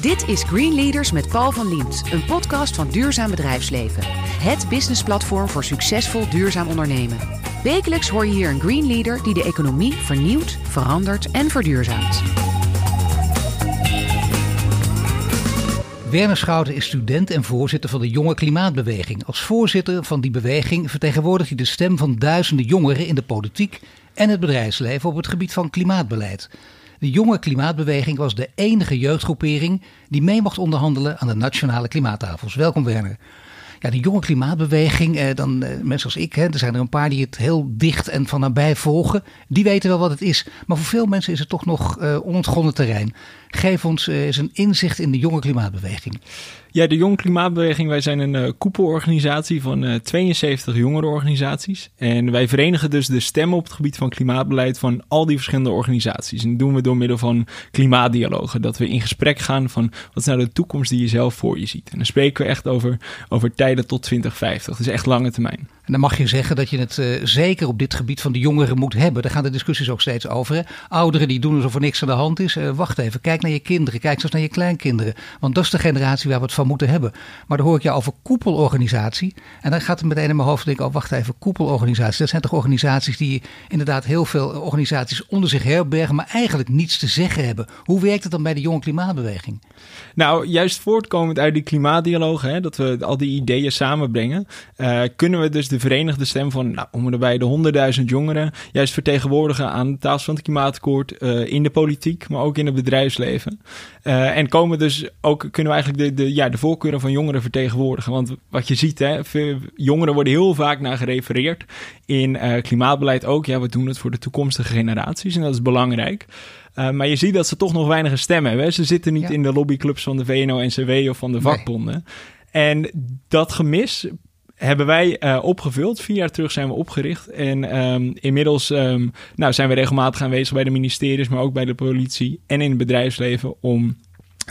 Dit is Green Leaders met Paul van Liemt, een podcast van Duurzaam Bedrijfsleven. Het businessplatform voor succesvol duurzaam ondernemen. Wekelijks hoor je hier een Green Leader die de economie vernieuwt, verandert en verduurzaamt. Werner Schouten is student en voorzitter van de Jonge Klimaatbeweging. Als voorzitter van die beweging vertegenwoordigt hij de stem van duizenden jongeren in de politiek en het bedrijfsleven op het gebied van klimaatbeleid. De jonge klimaatbeweging was de enige jeugdgroepering die mee mocht onderhandelen aan de nationale klimaattafels. Welkom Werner. Ja, die jonge klimaatbeweging, eh, dan eh, mensen als ik, hè, er zijn er een paar die het heel dicht en van nabij volgen. Die weten wel wat het is. Maar voor veel mensen is het toch nog eh, onontgonnen terrein. Geef ons eh, eens een inzicht in de jonge klimaatbeweging. Ja, de Jong Klimaatbeweging, wij zijn een uh, koepelorganisatie van uh, 72 jongerenorganisaties. En wij verenigen dus de stemmen op het gebied van klimaatbeleid van al die verschillende organisaties. En dat doen we door middel van klimaatdialogen. Dat we in gesprek gaan van wat is nou de toekomst die je zelf voor je ziet. En dan spreken we echt over, over tijden tot 2050. Dus echt lange termijn. En dan mag je zeggen dat je het uh, zeker op dit gebied van de jongeren moet hebben. Daar gaan de discussies ook steeds over. Ouderen die doen alsof er niks aan de hand is. Uh, wacht even, kijk naar je kinderen, kijk zelfs naar je kleinkinderen. Want dat is de generatie waar we het van moeten hebben. Maar dan hoor ik jou over koepelorganisatie. En dan gaat het meteen in mijn hoofd denken, oh wacht even, koepelorganisaties. Dat zijn toch organisaties die inderdaad heel veel organisaties onder zich herbergen, maar eigenlijk niets te zeggen hebben. Hoe werkt het dan bij de jonge klimaatbeweging? Nou, juist voortkomend uit die klimaatdialogen, hè, dat we al die ideeën samenbrengen, uh, kunnen we dus de verenigde stem van nou, om erbij de honderdduizend jongeren juist vertegenwoordigen aan de tafel van het klimaatakkoord uh, in de politiek, maar ook in het bedrijfsleven. Uh, en komen dus ook, kunnen we eigenlijk de, de, ja, de voorkeuren van jongeren vertegenwoordigen. Want wat je ziet, hè, jongeren worden heel vaak naar gerefereerd in uh, klimaatbeleid ook. Ja, we doen het voor de toekomstige generaties en dat is belangrijk. Uh, maar je ziet dat ze toch nog weinig stemmen hebben. Ze zitten niet ja. in de lobbyclubs van de VNO-NCW of van de vakbonden. Nee. En dat gemis hebben wij uh, opgevuld. Vier jaar terug zijn we opgericht. En um, inmiddels um, nou, zijn we regelmatig aanwezig bij de ministeries, maar ook bij de politie en in het bedrijfsleven om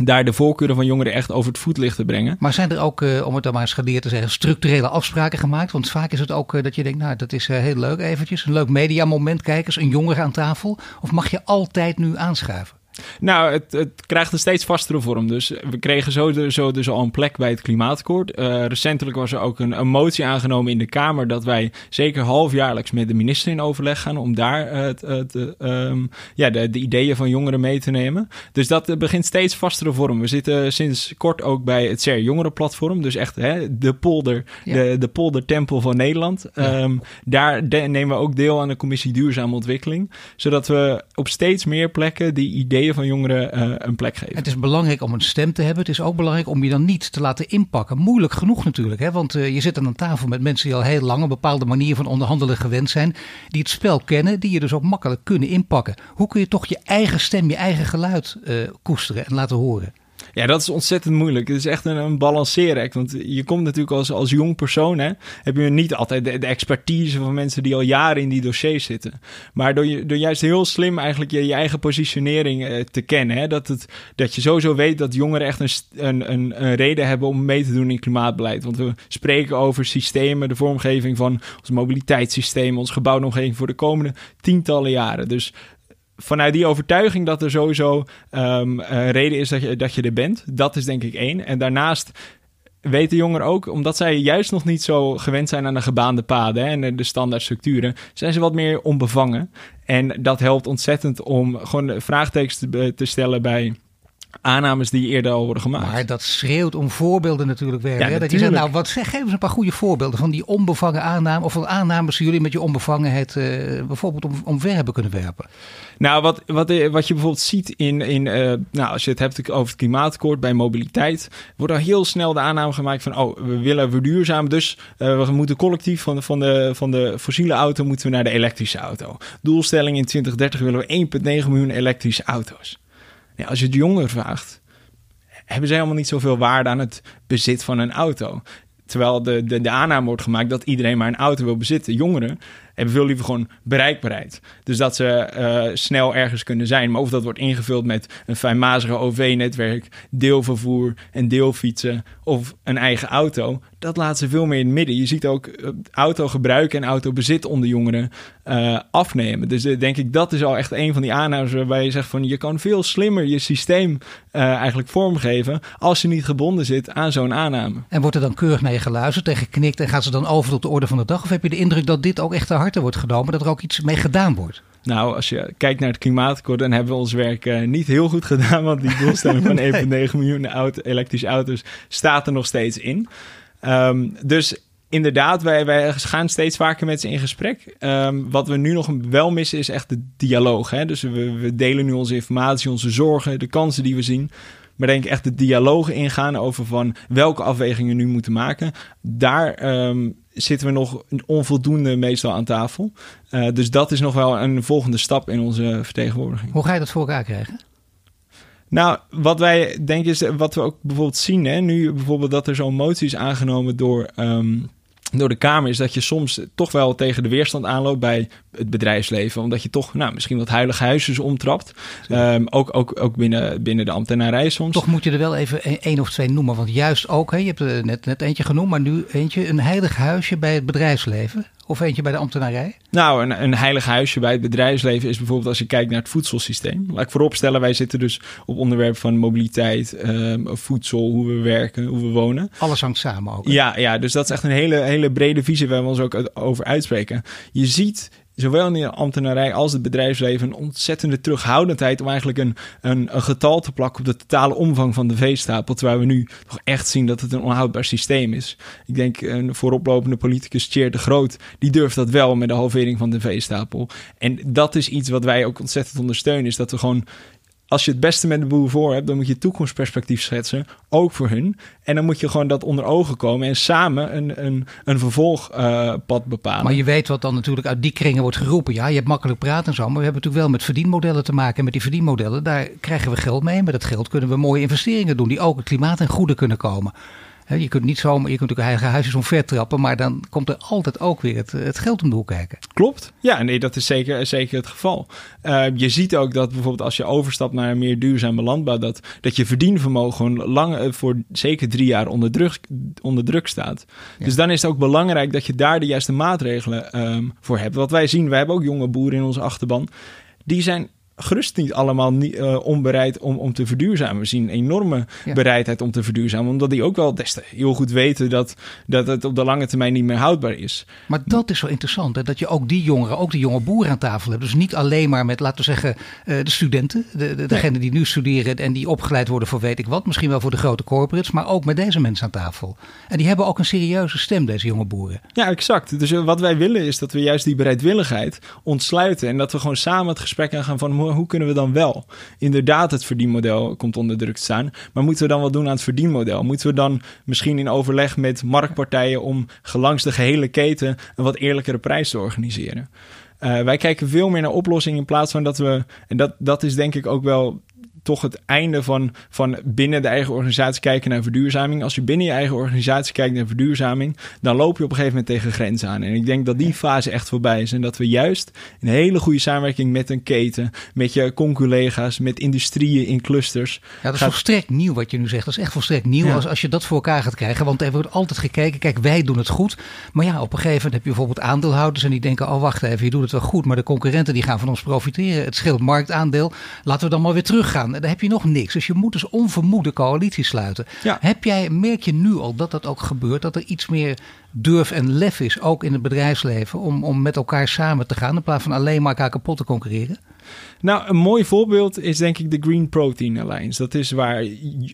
daar de voorkeuren van jongeren echt over het voetlicht te brengen. Maar zijn er ook, uh, om het dan maar eens gedeerd te zeggen, structurele afspraken gemaakt? Want vaak is het ook uh, dat je denkt, nou, dat is heel leuk eventjes. Een leuk mediamoment, kijkers, een jongere aan tafel. Of mag je altijd nu aanschuiven? Nou, het, het, krijgt een steeds vastere vorm. Dus we kregen zo, zo dus al een plek bij het klimaatakkoord. Uh, recentelijk was er ook een, een, motie aangenomen in de Kamer dat wij zeker halfjaarlijks met de minister in overleg gaan om daar het, het, um, ja, de, de, ideeën van jongeren mee te nemen. Dus dat begint steeds vastere vorm. We zitten sinds kort ook bij het CER Jongerenplatform. Dus echt hè, de polder, ja. de, de poldertempel van Nederland. Ja. Um, daar de, nemen we ook deel aan de commissie Duurzame Ontwikkeling. Zodat we op steeds meer plekken die ideeën van jongeren uh, een plek geven. Het is belangrijk om een stem te hebben. Het is ook belangrijk om je dan niet te laten inpakken. Moeilijk genoeg natuurlijk, hè? want uh, je zit aan een tafel met mensen die al heel lang een bepaalde manier van onderhandelen gewend zijn. Die het spel kennen, die je dus ook makkelijk kunnen inpakken. Hoe kun je toch je eigen stem, je eigen geluid uh, koesteren en laten horen? Ja, dat is ontzettend moeilijk. Het is echt een, een balanceeract. Want je komt natuurlijk als, als jong persoon, hè, heb je niet altijd de, expertise van mensen die al jaren in die dossiers zitten. Maar door, je, door juist heel slim eigenlijk je, je eigen positionering eh, te kennen. Hè, dat, het, dat je sowieso weet dat jongeren echt een, een, een, een reden hebben om mee te doen in klimaatbeleid. Want we spreken over systemen, de vormgeving van ons mobiliteitssysteem, ons gebouwde omgeving voor de komende tientallen jaren. Dus vanuit die overtuiging dat er sowieso um, een reden is dat je, dat je er bent. Dat is denk ik één. En daarnaast weten jongeren ook, omdat zij juist nog niet zo gewend zijn aan de gebaande paden hè, en de standaard structuren, zijn ze wat meer onbevangen. En dat helpt ontzettend om gewoon vraagtekens te, te stellen bij aannames die eerder al worden gemaakt. Maar dat schreeuwt om voorbeelden natuurlijk weer. Ja, dat je zegt, nou, wat zeg, geef eens een paar goede voorbeelden van die onbevangen aanname of van aannames die jullie met je onbevangenheid uh, bijvoorbeeld om, omver hebben kunnen werpen. Nou, wat, wat, wat je bijvoorbeeld ziet in, in uh, nou, als je het hebt over het klimaatakkoord bij mobiliteit, wordt er heel snel de aanname gemaakt van, oh, we willen verduurzamen, dus uh, we moeten collectief van de, van, de, van de fossiele auto moeten we naar de elektrische auto. Doelstelling in 2030 willen we 1,9 miljoen elektrische auto's. Als je het jongeren vraagt, hebben zij helemaal niet zoveel waarde aan het bezit van een auto. Terwijl de, de, de aanname wordt gemaakt dat iedereen maar een auto wil bezitten. Jongeren hebben veel liever gewoon bereikbaarheid. Dus dat ze uh, snel ergens kunnen zijn. Maar of dat wordt ingevuld met een fijnmazige OV-netwerk, deelvervoer en deelfietsen of een eigen auto, dat laat ze veel meer in het midden. Je ziet ook autogebruik en autobezit onder jongeren uh, afnemen. Dus uh, denk ik, dat is al echt een van die aannames waarbij je zegt van je kan veel slimmer je systeem uh, eigenlijk vormgeven als je niet gebonden zit aan zo'n aanname. En wordt er dan keurig naar je geluisterd en geknikt en gaat ze dan over tot de orde van de dag? Of heb je de indruk dat dit ook echt te harte wordt genomen, dat er ook iets mee gedaan wordt? Nou, als je kijkt naar het klimaatakkoord, dan hebben we ons werk uh, niet heel goed gedaan. Want die doelstelling van 1,9 miljoen auto, elektrische auto's staat er nog steeds in. Um, dus inderdaad, wij, wij gaan steeds vaker met ze in gesprek. Um, wat we nu nog wel missen is echt de dialoog. Hè? Dus we, delen nu onze informatie, onze zorgen, de kansen die we zien. Maar denk ik echt de dialoog ingaan over van welke afwegingen we nu moeten maken. Daar um, zitten we nog onvoldoende meestal aan tafel. Uh, dus dat is nog wel een volgende stap in onze vertegenwoordiging. Hoe ga je dat voor elkaar krijgen? Nou, wat wij denken is, wat we ook bijvoorbeeld zien, hè, nu bijvoorbeeld dat er zo'n motie is aangenomen door um, door de Kamer is dat je soms toch wel tegen de weerstand aanloopt bij het bedrijfsleven. Omdat je toch nou, misschien wat heilige huisjes omtrapt. Um, ook ook, ook binnen, binnen de ambtenarij soms. Toch moet je er wel even één of twee noemen. Want juist ook, hè, je hebt er net, net eentje genoemd, maar nu eentje, een heilig huisje bij het bedrijfsleven. Of eentje bij de ambtenarij? Nou, een, een heilig huisje bij het bedrijfsleven is bijvoorbeeld als je kijkt naar het voedselsysteem. Laat ik vooropstellen, wij zitten dus op onderwerp van mobiliteit, um, voedsel, hoe we werken, hoe we wonen. Alles hangt samen ook. Ja, ja, dus dat is echt een hele, hele brede visie waar we ons ook over uitspreken. Je ziet zowel in de ambtenarij als het bedrijfsleven een ontzettende terughoudendheid om eigenlijk een, een, een getal te plakken op de totale omvang van de veestapel. Terwijl we nu toch echt zien dat het een onhoudbaar systeem is. Ik denk een vooroplopende politicus, Tjeerd de Groot, die durft dat wel met de halvering van de veestapel. En dat is iets wat wij ook ontzettend ondersteunen, is dat we gewoon als je het beste met de boer voor hebt, dan moet je toekomstperspectief schetsen, ook voor hun. En dan moet je gewoon dat onder ogen komen en samen een, een, een vervolgpad uh, bepalen. Maar je weet wat dan natuurlijk uit die kringen wordt geroepen. Ja, je hebt makkelijk praten en zo, maar we hebben natuurlijk wel met verdienmodellen te maken. En met die verdienmodellen, daar krijgen we geld mee. En met dat geld kunnen we mooie investeringen doen die ook het klimaat en goede kunnen komen je kunt niet zomaar, je kunt natuurlijk eigen huisjes omver trappen, maar dan komt er altijd ook weer het, het geld om de hoek kijken. Klopt. Ja, nee, dat is zeker, zeker het geval. Uh, je ziet ook dat bijvoorbeeld als je overstapt naar een meer duurzame landbouw, dat, dat je verdienvermogen lang eh, voor zeker drie jaar onder druk, onder druk staat. Ja. Dus dan is het ook belangrijk dat je daar de juiste maatregelen um, voor hebt. Wat wij zien, wij hebben ook jonge boeren in onze achterban. Die zijn gerust niet allemaal niet, uh, onbereid om, om te verduurzamen. We zien een enorme ja. bereidheid om te verduurzamen. Omdat die ook wel des te heel goed weten dat, dat het op de lange termijn niet meer houdbaar is. Maar dat is zo interessant. Hè? Dat je ook die jongeren, ook die jonge boeren aan tafel hebt. Dus niet alleen maar met, laten we zeggen, uh, de studenten. De, de, degenen die nu studeren en die opgeleid worden voor weet ik wat. Misschien wel voor de grote corporates. Maar ook met deze mensen aan tafel. En die hebben ook een serieuze stem, deze jonge boeren. Ja, exact. Dus wat wij willen is dat we juist die bereidwilligheid ontsluiten. En dat we gewoon samen het gesprek aangaan van hoe kunnen we dan wel? Inderdaad, het verdienmodel komt onder druk te staan. Maar moeten we dan wat doen aan het verdienmodel? Moeten we dan misschien in overleg met marktpartijen om gelangs de gehele keten een wat eerlijkere prijs te organiseren? Uh, wij kijken veel meer naar oplossingen in plaats van dat we. En dat, dat is denk ik ook wel toch het einde van, van binnen de eigen organisatie kijken naar verduurzaming. Als je binnen je eigen organisatie kijkt naar verduurzaming, dan loop je op een gegeven moment tegen grenzen aan. En ik denk dat die fase echt voorbij is. En dat we juist een hele goede samenwerking met een keten, met je conculega's, met industrieën in clusters. Ja, dat is gaat... volstrekt nieuw wat je nu zegt. Dat is echt volstrekt nieuw ja. als, als je dat voor elkaar gaat krijgen. Want er wordt altijd gekeken, kijk, wij doen het goed. Maar ja, op een gegeven moment heb je bijvoorbeeld aandeelhouders en die denken, oh wacht even, je doet het wel goed. Maar de concurrenten die gaan van ons profiteren. Het scheelt marktaandeel. Laten we dan maar weer teruggaan dan heb je nog niks. Dus je moet dus onvermoede coalitie sluiten. Ja. Heb jij, merk je nu al dat dat ook gebeurt? Dat er iets meer durf en lef is, ook in het bedrijfsleven, om, om met elkaar samen te gaan in plaats van alleen maar elkaar kapot te concurreren? Nou, een mooi voorbeeld is denk ik de Green Protein Alliance. Dat is waar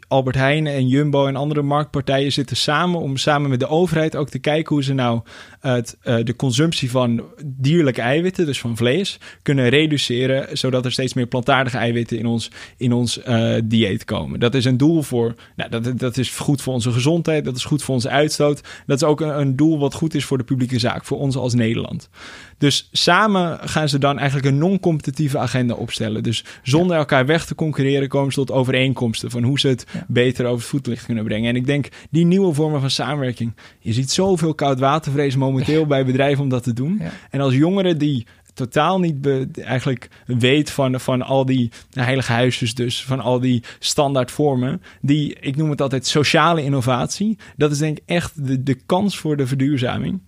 Albert Heijn en Jumbo en andere marktpartijen zitten samen om samen met de overheid ook te kijken hoe ze nou het, uh, de consumptie van dierlijke eiwitten, dus van vlees, kunnen reduceren, zodat er steeds meer plantaardige eiwitten in ons, in ons uh, dieet komen. Dat is een doel voor, nou, dat, dat is goed voor onze gezondheid, dat is goed voor onze uitstoot. Dat is ook een, een doel wat goed is voor de publieke zaak, voor ons als Nederland. Dus samen gaan ze dan eigenlijk een non-competitieve agenda agenda opstellen. Dus zonder elkaar weg te concurreren komen ze tot overeenkomsten van hoe ze het beter over het voetlicht kunnen brengen. En ik denk die nieuwe vormen van samenwerking. Je ziet zoveel koudwatervrees momenteel bij bedrijven om dat te doen. En als jongeren die totaal niet eigenlijk weet van, van al die heilige huisjes dus, van al die standaard vormen. Die, ik noem het altijd sociale innovatie. Dat is denk ik echt de, de kans voor de verduurzaming.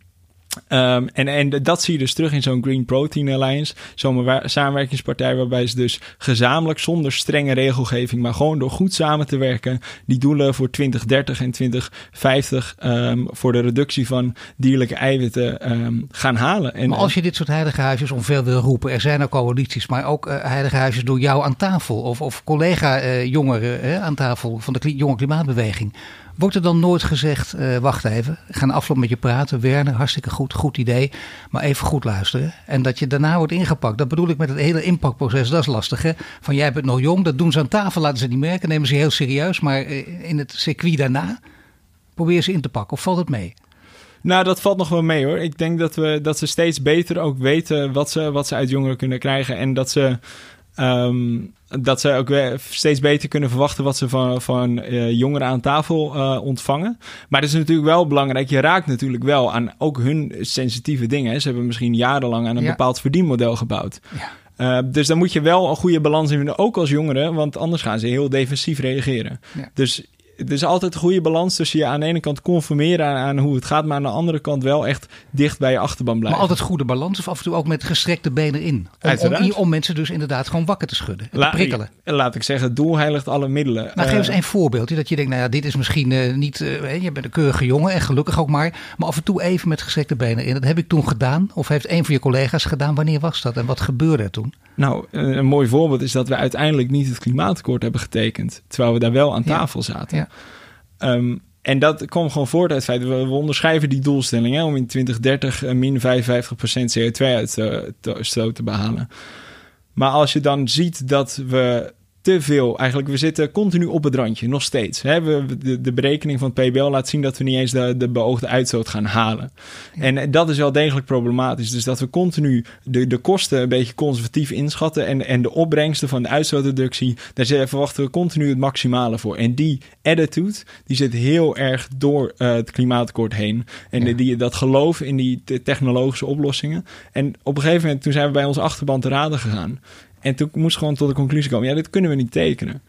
Um, en, en dat zie je dus terug in zo'n Green Protein Alliance, zo'n samenwerkingspartij waarbij ze dus gezamenlijk zonder strenge regelgeving, maar gewoon door goed samen te werken, die doelen voor 2030 en 2050 um, ehm, voor de reductie van dierlijke eiwitten um, gaan halen. En, maar als je dit soort heilige huisjes omver wil roepen, er zijn ook coalities, maar ook uh, heilige huisjes door jou aan tafel of, of collega-jongeren uh, aan tafel van de jonge klimaatbeweging. Wordt er dan nooit gezegd, uh, wacht even, ik ga met je praten, Werner, hartstikke goed, goed idee, maar even goed luisteren. En dat je daarna wordt ingepakt. Dat bedoel ik met het hele impactproces, dat is lastig hè. Van jij bent nog jong, dat doen ze aan tafel, laten ze niet merken, nemen ze heel serieus. Maar eh, in het circuit daarna, probeer ze in te pakken of valt het mee? Nou, dat valt nog wel mee hoor. Ik denk dat, we, dat ze steeds beter ook weten wat ze, wat ze uit jongeren kunnen krijgen. En dat ze Um, dat ze ook steeds beter kunnen verwachten wat ze van, van uh, jongeren aan tafel uh, ontvangen. Maar het is natuurlijk wel belangrijk. Je raakt natuurlijk wel aan ook hun sensitieve dingen. Ze hebben misschien jarenlang aan een bepaald verdienmodel gebouwd. Ja. Uh, dus dan moet je wel een goede balans in vinden, ook als jongeren, want anders gaan ze heel defensief reageren. Ja. Dus het is altijd een goede balans tussen je aan de ene kant conformeren aan, aan, hoe het gaat, maar aan de andere kant wel echt dicht bij je achterban blijven. Maar altijd goede balans of af en toe ook met gestrekte benen in? Om, om, om mensen dus inderdaad gewoon wakker te schudden en te prikkelen. Laat ik zeggen, het doel heiligt alle middelen. Nou, geef eens een voorbeeldje dat je denkt, nou ja, dit is misschien uh, niet, uh, je bent een keurige jongen en gelukkig ook maar, maar af en toe even met gestrekte benen in. Dat heb ik toen gedaan of heeft een van je collega's gedaan. Wanneer was dat en wat gebeurde er toen? Nou, een mooi voorbeeld is dat we uiteindelijk niet het klimaatakkoord hebben getekend, terwijl we daar wel aan tafel zaten. Ja. Um, en dat komt gewoon voort uit het feit, we, we onderschrijven die doelstelling hè, om in 2030 uh, min 55% CO2-uitstoot te behalen. Maar als je dan ziet dat we te veel. Eigenlijk, we zitten continu op het randje, nog steeds. Hè? We, de, de, berekening van het PBL laat zien dat we niet eens de, de beoogde uitstoot gaan halen. En dat is wel degelijk problematisch. Dus dat we continu de, de kosten een beetje conservatief inschatten en, en de opbrengsten van de uitstootreductie, daar verwachten we continu het maximale voor. En die attitude, die zit heel erg door uh, het klimaatakkoord heen. En ja. die, dat geloof in die technologische oplossingen. En op een gegeven moment, toen zijn we bij onze achterban te raden gegaan. En toen moest gewoon tot de conclusie komen: ja, dit kunnen we niet tekenen.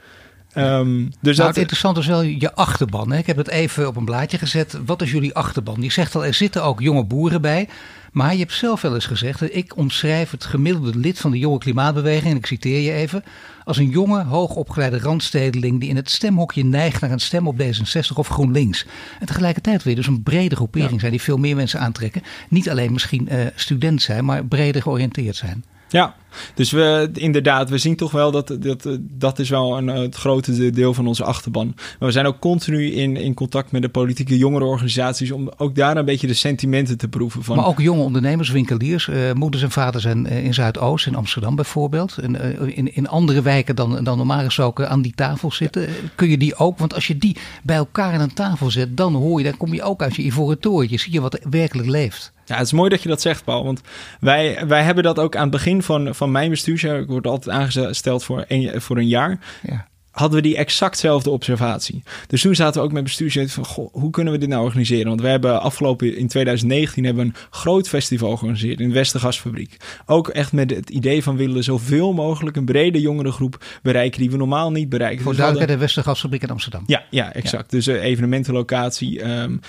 Um, dus nou, dat... Het interessante is wel je achterban. Hè? Ik heb het even op een blaadje gezet. Wat is jullie achterban? Je zegt al, er zitten ook jonge boeren bij. Maar je hebt zelf wel eens gezegd, ik omschrijf het gemiddelde lid van de jonge klimaatbeweging, en ik citeer je even, als een jonge, hoogopgeleide randstedeling die in het stemhokje neigt naar een stem op D66 of GroenLinks. En tegelijkertijd weer dus een brede groepering zijn die veel meer mensen aantrekken. Niet alleen misschien uh, student zijn, maar breder georiënteerd zijn. Ja, dus we, inderdaad, we zien toch wel dat dat, dat is wel een, het grote deel van onze achterban. Maar we zijn ook continu in, in contact met de politieke jongerenorganisaties om ook daar een beetje de sentimenten te proeven. Van. Maar ook jonge ondernemers, winkeliers, uh, moeders en vaders zijn uh, in Zuidoost, in Amsterdam bijvoorbeeld. En, uh, in, in andere wijken dan, dan normaal gesproken aan die tafel zitten. Kun je die ook, want als je die bij elkaar aan een tafel zet, dan hoor je, dan kom je ook uit je ivoren torentje. Zie je wat werkelijk leeft. Ja, het is mooi dat je dat zegt, Paul. Want wij, wij hebben dat ook aan het begin van, van mijn bestuursjaar. Ik word altijd aangesteld voor een, voor een jaar. Ja. Hadden we die exactzelfde observatie. Dus toen zaten we ook met bestuursleden van... Goh, hoe kunnen we dit nou organiseren? Want we hebben afgelopen in 2019 hebben een groot festival georganiseerd... in de Westergasfabriek. Ook echt met het idee van willen zoveel mogelijk... een brede jongerengroep bereiken die we normaal niet bereiken. Voor dus duidelijkheid de Westergasfabriek in Amsterdam. Ja, ja exact. Dus een evenementenlocatie. Um,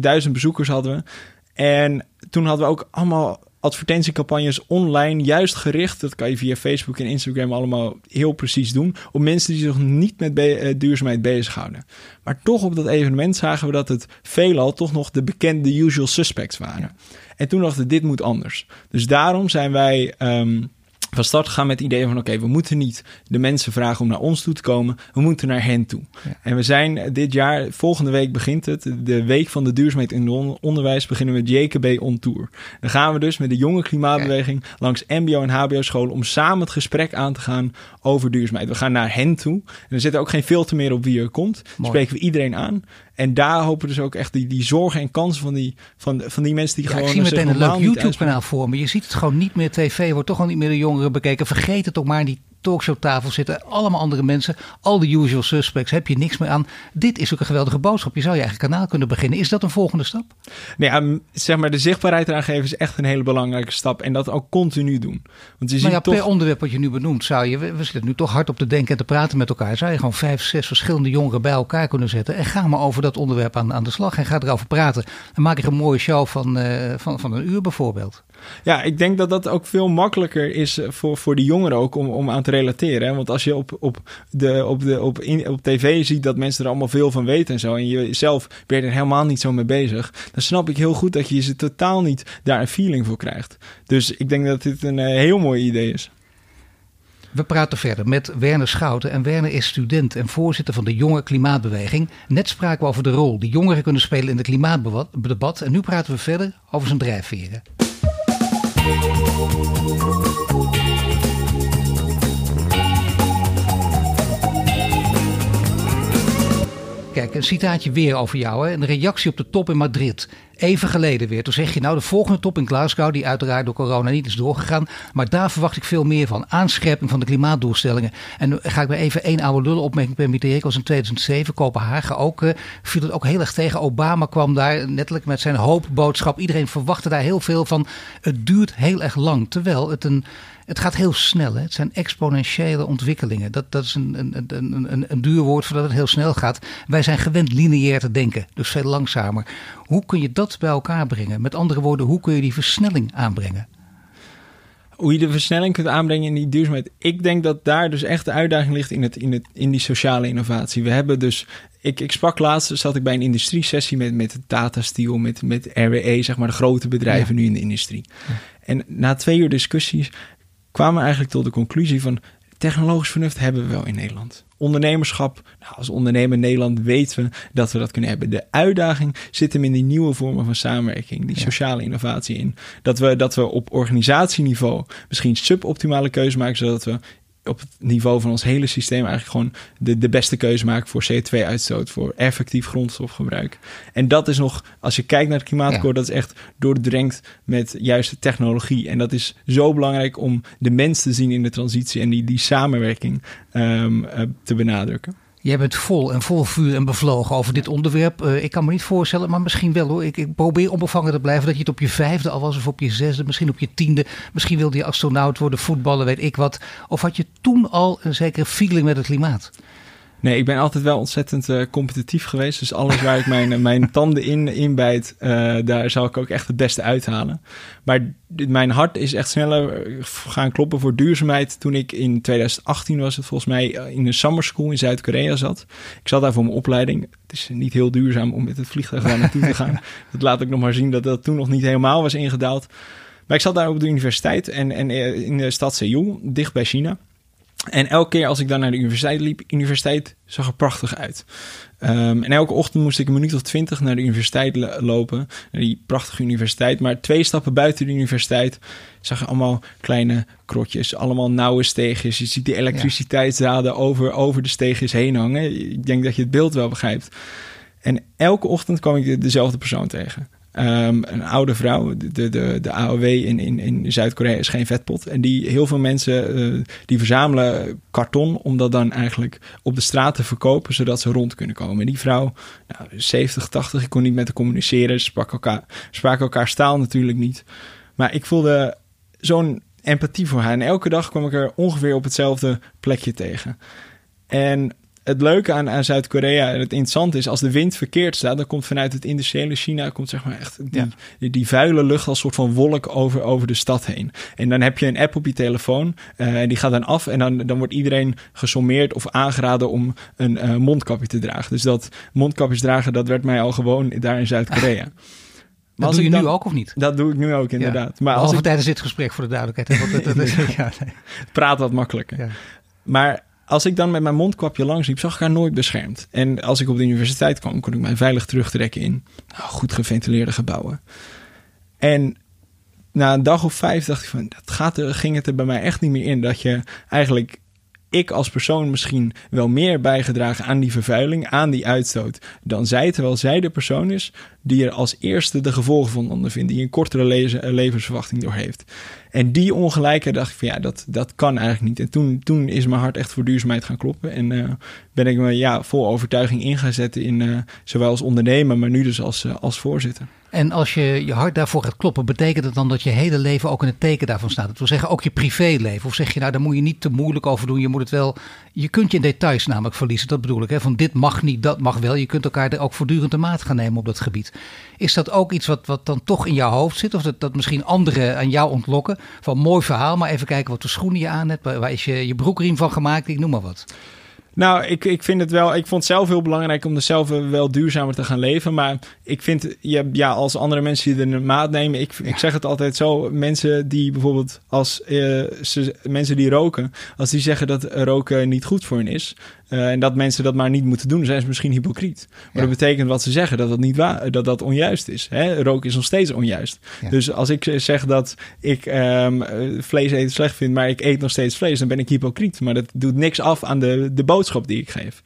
duizend bezoekers hadden we. En toen hadden we ook allemaal advertentiecampagnes online, juist gericht. Dat kan je via Facebook en Instagram allemaal heel precies doen. Op mensen die zich niet met be uh, duurzaamheid bezighouden. Maar toch op dat evenement zagen we dat het veelal toch nog de bekende usual suspects waren. En toen dachten we, dit moet anders. Dus daarom zijn wij. Um, van start gaan met het idee van: oké, we moeten niet de mensen vragen om naar ons toe te komen, we moeten naar hen toe. En we zijn dit jaar, volgende week begint het, de week van de duurzaamheid in het onderwijs, beginnen we met JKB on Tour. Dan gaan we dus met de jonge klimaatbeweging langs MBO en HBO-scholen om samen het gesprek aan te gaan over duurzaamheid. We gaan naar hen toe. En er zit ook geen filter meer op wie er komt. Dan spreken we iedereen aan. En daar hopen dus ook echt die, die zorgen en kansen van die, van, van die mensen die ja, gewoon... Ik zie meteen een leuk YouTube-kanaal voor me. Je ziet het gewoon niet meer. TV wordt toch al niet meer de jongeren bekeken. Vergeet het ook maar die talkshowtafel zitten allemaal andere mensen. Al de usual suspects, heb je niks meer aan. Dit is ook een geweldige boodschap. Je zou je eigen kanaal kunnen beginnen. Is dat een volgende stap? Nee, ja, zeg maar, de zichtbaarheid eraan geven is echt een hele belangrijke stap. En dat ook continu doen. Want je maar ja, toch... per onderwerp wat je nu benoemt, zou je, we zitten nu toch hard op te denken en te praten met elkaar. Zou je gewoon vijf, zes verschillende jongeren bij elkaar kunnen zetten. En ga maar over dat onderwerp aan, aan de slag. En ga erover praten. En maak er een mooie show van, uh, van, van een uur bijvoorbeeld. Ja, ik denk dat dat ook veel makkelijker is eh, voor, voor de jongeren ook om, om aan te relateren. Want als je op, op, de, op, de, op, in, op tv ziet dat mensen er allemaal veel van weten en zo, en je zelf ben je er helemaal niet zo mee bezig, dan snap ik heel goed dat je ze totaal niet daar een feeling voor krijgt. Dus ik denk dat dit een uh, heel mooi idee is. We praten verder met Werner Schouten. En Werner is student en voorzitter van de Jonge Klimaatbeweging. Net spraken we over de rol die jongeren kunnen spelen in het klimaatdebat. En nu praten we verder over zijn drijfveren. Thank you. Kijk, een citaatje weer over jou. Hè? Een reactie op de top in Madrid. Even geleden weer. Toen zeg je nou de volgende top in Glasgow, die uiteraard door corona niet is doorgegaan. Maar daar verwacht ik veel meer van. Aanscherping van de klimaatdoelstellingen. En ga ik weer even één oude lullen opmerking permitteren. Ik was in 2007, Kopenhagen ook. Uh, viel het ook heel erg tegen. Obama kwam daar netelijk met zijn hoopboodschap. Iedereen verwachtte daar heel veel van. Het duurt heel erg lang. Terwijl het een het gaat heel snel. Hè? Het zijn exponentiële ontwikkelingen. Dat, dat is een, een, een, een, een duur woord voordat het heel snel gaat. Wij zijn gewend lineair te denken, dus veel langzamer. Hoe kun je dat bij elkaar brengen? Met andere woorden, hoe kun je die versnelling aanbrengen? hoe je de versnelling kunt aanbrengen in die duurzaamheid. Ik denk dat daar dus echt de uitdaging ligt in, het, in, het, in die sociale innovatie. We hebben dus. Ik, ik sprak laatst, zat ik bij een industriesessie met, met Tata Steel, met, met RWE, zeg maar de grote bedrijven nu in de industrie. En na twee uur discussies kwamen eigenlijk tot de conclusie van technologisch vernuft hebben we wel in Nederland. Ondernemerschap, nou, als ondernemer in Nederland weten we dat we dat kunnen hebben. De uitdaging zit hem in die nieuwe vormen van samenwerking, die sociale innovatie in. Dat we, dat we op organisatieniveau misschien suboptimale keuzes maken, zodat we op het niveau van ons hele systeem eigenlijk gewoon de, de beste keuze maken voor CO2-uitstoot, voor effectief grondstofgebruik. En dat is nog, als je kijkt naar het klimaatakkoord, dat is echt doordrenkt met juiste technologie. En dat is zo belangrijk om de mens te zien in de transitie en die, die samenwerking um, uh, te benadrukken. Jij bent vol en vol vuur en bevlogen over dit onderwerp. Uh, ik kan me niet voorstellen, maar misschien wel hoor. Ik, ik, probeer onbevangen te blijven dat je het op je vijfde al was of op je zesde, misschien op je tiende. Misschien wilde je astronaut worden, voetballen, weet ik wat. Of had je toen al een zekere feeling met het klimaat? Nee, ik ben altijd wel ontzettend uh, competitief geweest. Dus alles waar ik mijn, mijn tanden in, in bijt, uh, daar zal ik ook echt het beste uithalen. Maar mijn hart is echt sneller gaan kloppen voor duurzaamheid toen ik in 2018 was het volgens mij eh, in een summer school in Zuid-Korea zat. Ik zat daar voor mijn opleiding. Het is niet heel duurzaam om met het vliegtuig daar naartoe te gaan. Dat laat ik nog maar zien dat dat toen nog niet helemaal was ingedaald. Maar ik zat daar op de universiteit en, en in de stad Seoul, dicht bij China. En elke keer als ik dan naar de universiteit liep, universiteit zag er prachtig uit. Um, en elke ochtend moest ik een minuut of twintig naar de universiteit lopen. Naar die prachtige universiteit. Maar twee stappen buiten de universiteit zag je allemaal kleine krotjes. Allemaal nauwe steegjes. Je ziet die elektriciteitsdraden over, over de steegjes heen hangen. Ik denk dat je het beeld wel begrijpt. En elke ochtend kwam ik dezelfde persoon tegen. Um, een oude vrouw, de, de, de AOW in, in, in Zuid-Korea is geen vetpot. En die, heel veel mensen uh, die verzamelen karton om dat dan eigenlijk op de straat te verkopen, zodat ze rond kunnen komen. En die vrouw, nou, 70, 80, ik kon niet met haar communiceren. Ze sprak elkaar, spraken elkaar staal natuurlijk niet. Maar ik voelde zo'n empathie voor haar. En elke dag kwam ik er ongeveer op hetzelfde plekje tegen. En het leuke aan, aan Zuid-Korea en het interessante is, als de wind verkeerd staat, dan komt vanuit het industriële China komt zeg maar echt die, die, vuile lucht als soort van wolk over, over de stad heen. En dan heb je een app op je telefoon uh, en die gaat dan af en dan, dan wordt iedereen gesommeerd of aangeraden om een uh, mondkapje te dragen. Dus dat mondkapjes dragen, dat werd mij al gewoon daar in Zuid-Korea. Maar dat doe je nu ook of niet? Dat doe ik nu ook, inderdaad. Maar als ik... tijdens dit gesprek, voor de duidelijkheid. Want dat, dat, ja, nee. Praat wat makkelijker. Ja. Maar als ik dan met mijn mondkapje langs liep, zag ik haar nooit beschermd. En als ik op de universiteit kwam, kon ik mij veilig terugtrekken in nou, goed geventileerde gebouwen. En na een dag of vijf dacht ik van, dat gaat er, ging het er bij mij echt niet meer in. Dat je eigenlijk ik als persoon misschien wel meer bijgedragen aan die vervuiling, aan die uitstoot, dan zij, terwijl zij de persoon is die er als eerste de gevolgen van ondervindt, die een kortere levensverwachting door heeft. En die ongelijkheid dacht ik van ja, dat, dat kan eigenlijk niet. En toen, toen is mijn hart echt voor duurzaamheid gaan kloppen. En uh, ben ik me ja, vol overtuiging in gaan zetten in uh, zowel als ondernemer, maar nu dus als, als voorzitter. En als je je hart daarvoor gaat kloppen, betekent het dan dat je hele leven ook in het teken daarvan staat? Dat wil zeggen ook je privéleven. Of zeg je nou, daar moet je niet te moeilijk over doen. Je moet het wel. Je kunt je in details namelijk verliezen. Dat bedoel ik. Hè? Van dit mag niet, dat mag wel. Je kunt elkaar er ook voortdurend de maat gaan nemen op dat gebied. Is dat ook iets wat, wat dan toch in jouw hoofd zit? Of dat, dat misschien anderen aan jou ontlokken? Van mooi verhaal, maar even kijken wat de schoenen je aan hebt. Waar is je, je broekriem van gemaakt? Ik noem maar wat. Nou, ik, ik vind het wel. Ik vond het zelf heel belangrijk om er zelf wel duurzamer te gaan leven. Maar ik vind, ja, ja als andere mensen die er een maat nemen. Ik, ik zeg het altijd zo. Mensen die bijvoorbeeld als uh, ze, mensen die roken, als die zeggen dat roken niet goed voor hen is. Uh, en dat mensen dat maar niet moeten doen, zijn ze misschien hypocriet. Maar ja. dat betekent wat ze zeggen, dat dat niet waar, dat dat onjuist is. Hè? Roken is nog steeds onjuist. Ja. Dus als ik zeg dat ik um, vlees eten slecht vind, maar ik eet nog steeds vlees, dan ben ik hypocriet. Maar dat doet niks af aan de, de boodschap die ik geef.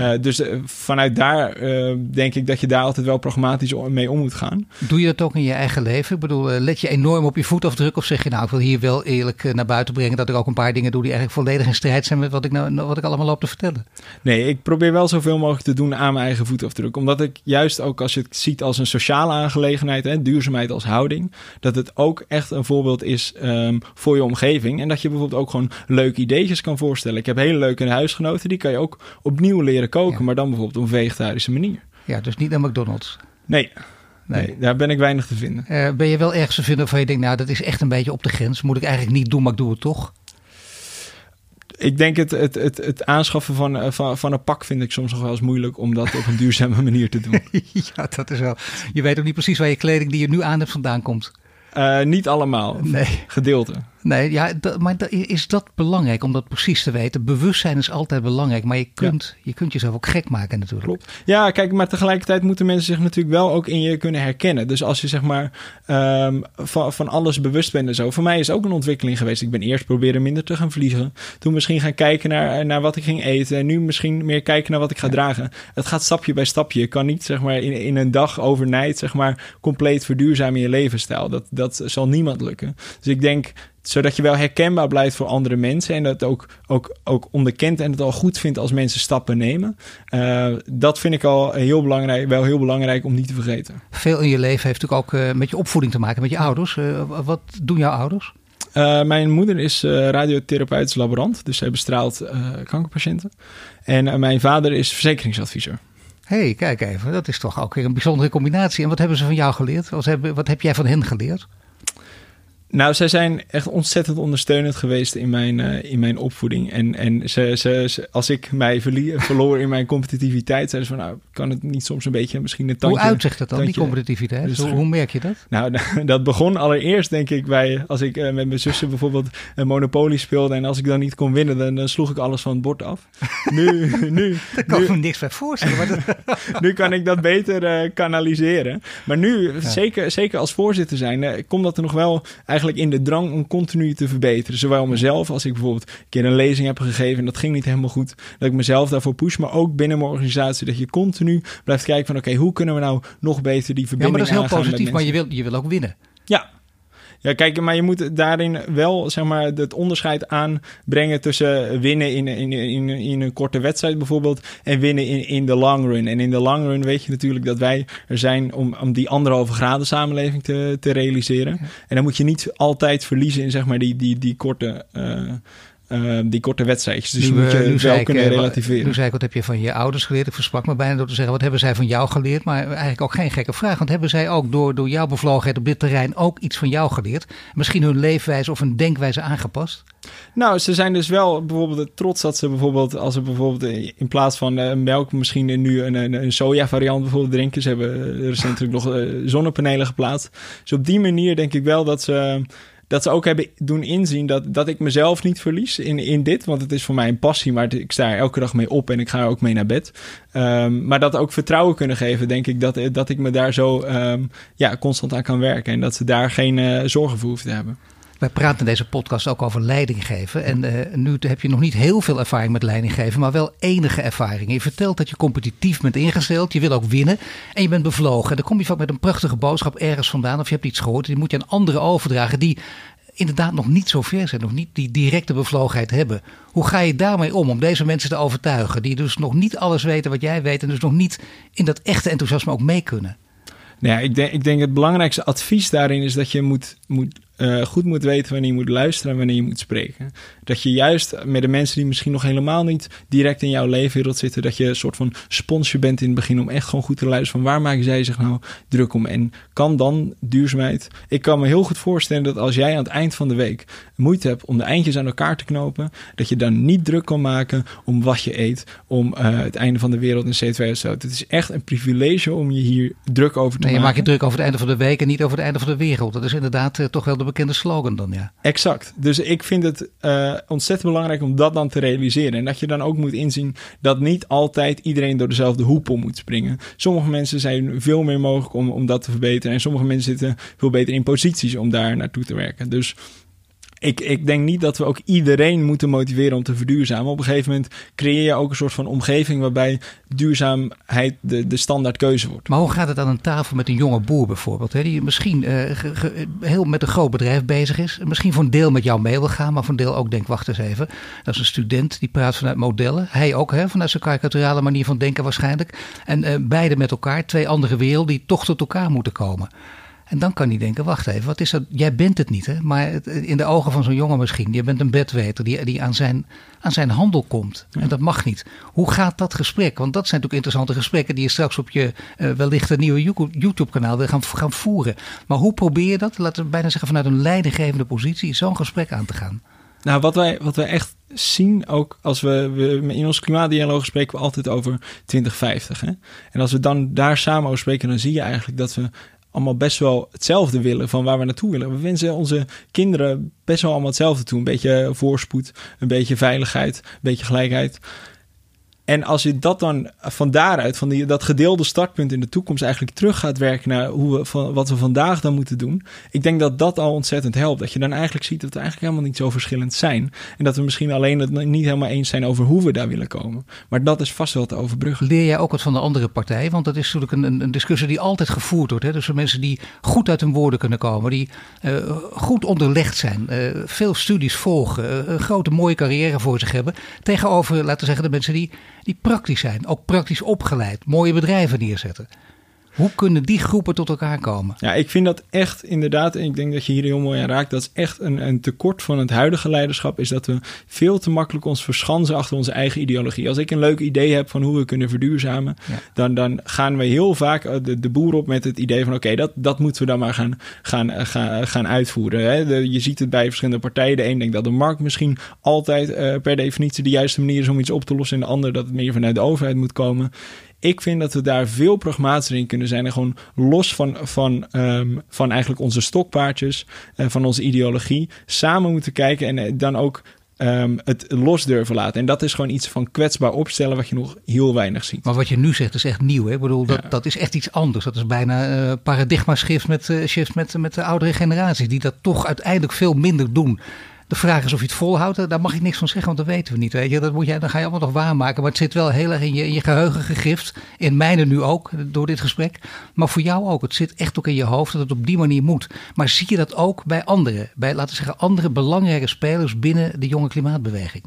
Uh, dus uh, vanuit daar uh, denk ik dat je daar altijd wel pragmatisch mee om moet gaan. Doe je dat ook in je eigen leven? Ik bedoel, let je enorm op je voetafdruk of zeg je nou, ik wil hier wel eerlijk naar buiten brengen dat ik ook een paar dingen doe die eigenlijk volledig in strijd zijn met wat ik, nou, wat ik allemaal loop te vertellen? Nee, ik probeer wel zoveel mogelijk te doen aan mijn eigen voetafdruk. Omdat ik juist ook als je het ziet als een sociale aangelegenheid, hè, duurzaamheid als houding, dat het ook echt een voorbeeld is um, voor je omgeving. En dat je bijvoorbeeld ook gewoon leuke ideetjes kan voorstellen. Ik heb hele leuke huisgenoten, die kan je ook opnieuw leren koken, ja. maar dan bijvoorbeeld op een vegetarische manier. Ja, dus niet naar McDonald's. Nee. Nee. nee. daar ben ik weinig te vinden. Uh, ben je wel ergens te vinden waarvan je denkt, nou, dat is echt een beetje op de grens. Moet ik eigenlijk niet doen, maar ik doe het toch? ik denk het, het, het, het aanschaffen van, van, van een pak vind ik soms nog wel eens moeilijk om dat op een duurzame manier te doen. ja, dat is wel. Je weet ook niet precies waar je kleding die je nu aan hebt vandaan komt. Uh, niet allemaal. Nee. Gedeelte. Nee, ja, dat, maar dat, is dat belangrijk om dat precies te weten? Bewustzijn is altijd belangrijk, maar je kunt, ja. je kunt jezelf ook gek maken natuurlijk. Klopt. Ja, kijk, maar tegelijkertijd moeten mensen zich natuurlijk wel ook in je kunnen herkennen. Dus als je zeg maar um, van, van alles bewust bent en zo. Voor mij is ook een ontwikkeling geweest. Ik ben eerst proberen minder te gaan vliegen. Toen misschien gaan kijken naar, naar wat ik ging eten. En nu misschien meer kijken naar wat ik ga ja. dragen. Het gaat stapje bij stapje. Je kan niet zeg maar in, in een dag overnight zeg maar compleet verduurzamen je levensstijl. Dat, dat zal niemand lukken. Dus ik denk zodat je wel herkenbaar blijft voor andere mensen. En dat ook, ook, ook onderkent en het al goed vindt als mensen stappen nemen. Uh, dat vind ik al heel belangrijk, wel heel belangrijk om niet te vergeten. Veel in je leven heeft natuurlijk ook uh, met je opvoeding te maken, met je ouders. Uh, wat doen jouw ouders? mijn moeder is radiotherapeutisch laborant, dus zij bestraalt kankerpatiënten. En mijn vader is verzekeringsadviseur. hey, kijk even, dat is toch ook weer een bijzondere combinatie. En wat hebben ze van jou geleerd? Wat heb, wat heb jij van hen geleerd? Nou, zij zijn echt ontzettend ondersteunend geweest in mijn, uh, in mijn opvoeding. En, en ze, ze, ze, als ik mij verlie, verloor in mijn competitiviteit, zeiden ze van, nou, kan het niet soms een beetje misschien een tandje... Hoe uitzicht dat dan, tandje, die competitiviteit? Dus, hoe, hoe, merk je dat? Nou, dat begon allereerst, denk ik, bij als ik uh, met mijn zussen bijvoorbeeld een Monopoly speelde en als ik dan niet kon winnen, dan, dan sloeg ik alles van het bord af. Nu, nu... Daar kan ik me niks bij voorstellen. Maar dat... nu kan ik dat beter uh, kanaliseren. Maar nu, ja. zeker, zeker als voorzitter zijn, komt dat er nog wel eigenlijk in de drang om continu te verbeteren. Zowel mezelf als ik bijvoorbeeld een keer een lezing heb gegeven en dat ging niet helemaal goed. Dat ik mezelf daarvoor push, maar ook binnen mijn organisatie. Dat je continu blijft kijken van oké, okay, hoe kunnen we nou nog beter die verbinding Ja, maar dat is heel positief, maar je wil, je wil ook winnen. Ja, ja, kijk, maar je moet daarin wel zeg maar, het onderscheid aanbrengen tussen winnen in, in, in, in een korte wedstrijd bijvoorbeeld en winnen in, in de long run. En in de long run weet je natuurlijk dat wij er zijn om, om die anderhalve graden samenleving te, te realiseren. En dan moet je niet altijd verliezen in zeg maar, die, die, die korte. Uh, uh, die korte wedstrijdjes. Dus nu, moet je nu wel ik, kunnen relativeren. Nu zei ik, wat heb je van je ouders geleerd? Ik versprak me bijna door te zeggen, wat hebben zij van jou geleerd? Maar eigenlijk ook geen gekke vraag. Want hebben zij ook door, door jouw bevlogenheid op dit terrein ook iets van jou geleerd? Misschien hun leefwijze of hun denkwijze aangepast? Nou, ze zijn dus wel bijvoorbeeld trots dat ze bijvoorbeeld, als ze bijvoorbeeld in plaats van uh, melk misschien nu een, een, een soja variant bijvoorbeeld drinken. Ze hebben recentelijk nog uh, zonnepanelen geplaatst. Dus op die manier denk ik wel dat ze dat ze ook hebben doen inzien dat, dat ik mezelf niet verlies in, in dit. Want het is voor mij een passie, maar ik sta er elke dag mee op en ik ga er ook mee naar bed. Um, maar dat ook vertrouwen kunnen geven, denk ik, dat, dat ik me daar zo um, ja, constant aan kan werken. En dat ze daar geen uh, zorgen voor hoeven te hebben. Wij praten in deze podcast ook over leiding geven. En uh, nu heb je nog niet heel veel ervaring met leiding geven, maar wel enige ervaring. Je vertelt dat je competitief bent ingesteld, je wil ook winnen en je bent bevlogen. En dan kom je vaak met een prachtige boodschap ergens vandaan of je hebt iets gehoord. Die moet je aan anderen overdragen die inderdaad nog niet zo ver zijn, nog niet die directe bevlogenheid hebben. Hoe ga je daarmee om, om deze mensen te overtuigen, die dus nog niet alles weten wat jij weet en dus nog niet in dat echte enthousiasme ook mee kunnen? Nou ja, ik denk, ik denk het belangrijkste advies daarin is dat je moet, moet uh, goed moet weten wanneer je moet luisteren en wanneer je moet spreken. Dat je juist met de mensen die misschien nog helemaal niet direct in jouw leefwereld zitten, dat je een soort van sponsje bent in het begin om echt gewoon goed te luisteren van waar maken zij zich nou druk om. En kan dan duurzaamheid. Ik kan me heel goed voorstellen dat als jij aan het eind van de week moeite hebt om de eindjes aan elkaar te knopen, dat je dan niet druk kan maken om wat je eet, om uh, het einde van de wereld in CO2 zo. Het is echt een privilege om je hier druk over te nee, maken. Je maakt je druk over het einde van de week en niet over het einde van de wereld. Dat is inderdaad uh, toch wel de bekende slogan dan, ja. Exact. Dus ik vind het uh, ontzettend belangrijk om dat dan te realiseren. En dat je dan ook moet inzien dat niet altijd iedereen door dezelfde hoepel moet springen. Sommige mensen zijn veel meer mogelijk om, om dat te verbeteren. En sommige mensen zitten veel beter in posities om daar naartoe te werken. Dus ik, ik denk niet dat we ook iedereen moeten motiveren om te verduurzamen. Op een gegeven moment creëer je ook een soort van omgeving waarbij duurzaamheid de, de wordt. Maar hoe gaat het aan een tafel met een jonge boer bijvoorbeeld? Hè, die misschien uh, heel met een groot bedrijf bezig is. Misschien voor een deel met jou mee wil gaan, maar voor een deel ook denkt, wacht eens even. Dat is een student die praat vanuit modellen. Hij ook, hè, vanuit zijn karikaturale manier van denken waarschijnlijk. En uh, beide met elkaar, twee andere werelden die toch tot elkaar moeten komen. En dan kan hij denken, wacht even, wat is dat? Jij bent het niet, hè? maar in de ogen van zo'n jongen misschien. Je bent een bedweter die, die aan, zijn, aan zijn handel komt. En dat mag niet. Hoe gaat dat gesprek? Want dat zijn natuurlijk interessante gesprekken die je straks op je uh, wellicht een nieuwe YouTube-kanaal wil gaan, gaan voeren. Maar hoe probeer je dat, laten we bijna zeggen vanuit een leidinggevende positie, zo'n gesprek aan te gaan? Nou, wat wij, wat wij echt zien, ook als we, we in ons klimaatdialoog spreken we altijd over 2050. Hè? En als we dan daar samen over spreken, dan zie je eigenlijk dat we allemaal best wel hetzelfde willen van waar we naartoe willen. We wensen onze kinderen best wel allemaal hetzelfde toe. Een beetje voorspoed, een beetje veiligheid, een beetje gelijkheid. En als je dat dan van daaruit, van die, dat gedeelde startpunt in de toekomst, eigenlijk terug gaat werken naar hoe we, van, wat we vandaag dan moeten doen. Ik denk dat dat al ontzettend helpt. Dat je dan eigenlijk ziet dat we eigenlijk helemaal niet zo verschillend zijn. En dat we misschien alleen het niet helemaal eens zijn over hoe we daar willen komen. Maar dat is vast wel te overbruggen. Leer jij ook wat van de andere partij? Want dat is natuurlijk een, discussie die altijd gevoerd wordt. Hè? Dus mensen die goed uit hun woorden kunnen komen, die uh, goed onderlegd zijn, uh, veel studies volgen, uh, een grote mooie carrière voor zich hebben. Tegenover, laten we zeggen, de mensen die die praktisch zijn, ook praktisch opgeleid, mooie bedrijven neerzetten. Hoe kunnen die groepen tot elkaar komen? Ja, ik vind dat echt inderdaad, en ik denk dat je hier heel mooi aan raakt, dat is echt een, een tekort van het huidige leiderschap, is dat we veel te makkelijk ons verschansen achter onze eigen ideologie. Als ik een leuk idee heb van hoe we kunnen verduurzamen, ja. dan, dan gaan we heel vaak de, de boer op met het idee van oké, dat, dat moeten we dan maar gaan, gaan, gaan, gaan uitvoeren. Hè? De, je ziet het bij verschillende partijen. De een denkt dat de markt misschien altijd uh, per definitie de juiste manier is om iets op te lossen, en de ander dat het meer vanuit de overheid moet komen. Ik vind dat we daar veel pragmatischer in kunnen zijn. En gewoon los van, van, um, van eigenlijk onze stokpaardjes, uh, van onze ideologie, samen moeten kijken en uh, dan ook um, het los durven laten. En dat is gewoon iets van kwetsbaar opstellen wat je nog heel weinig ziet. Maar wat je nu zegt is echt nieuw. Hè? Ik bedoel, dat, ja. dat is echt iets anders. Dat is bijna uh, paradigma shift met, uh, shift met, met de oudere generaties. Die dat toch uiteindelijk veel minder doen. De vraag is of je het volhoudt. Daar mag ik niks van zeggen, want dat weten we niet. Weet je? Dat moet jij, dan ga je allemaal nog waarmaken. Maar het zit wel heel erg in je, in je geheugen gegrift. In mijne nu ook, door dit gesprek. Maar voor jou ook. Het zit echt ook in je hoofd dat het op die manier moet. Maar zie je dat ook bij anderen? Bij, laten we zeggen, andere belangrijke spelers binnen de jonge klimaatbeweging?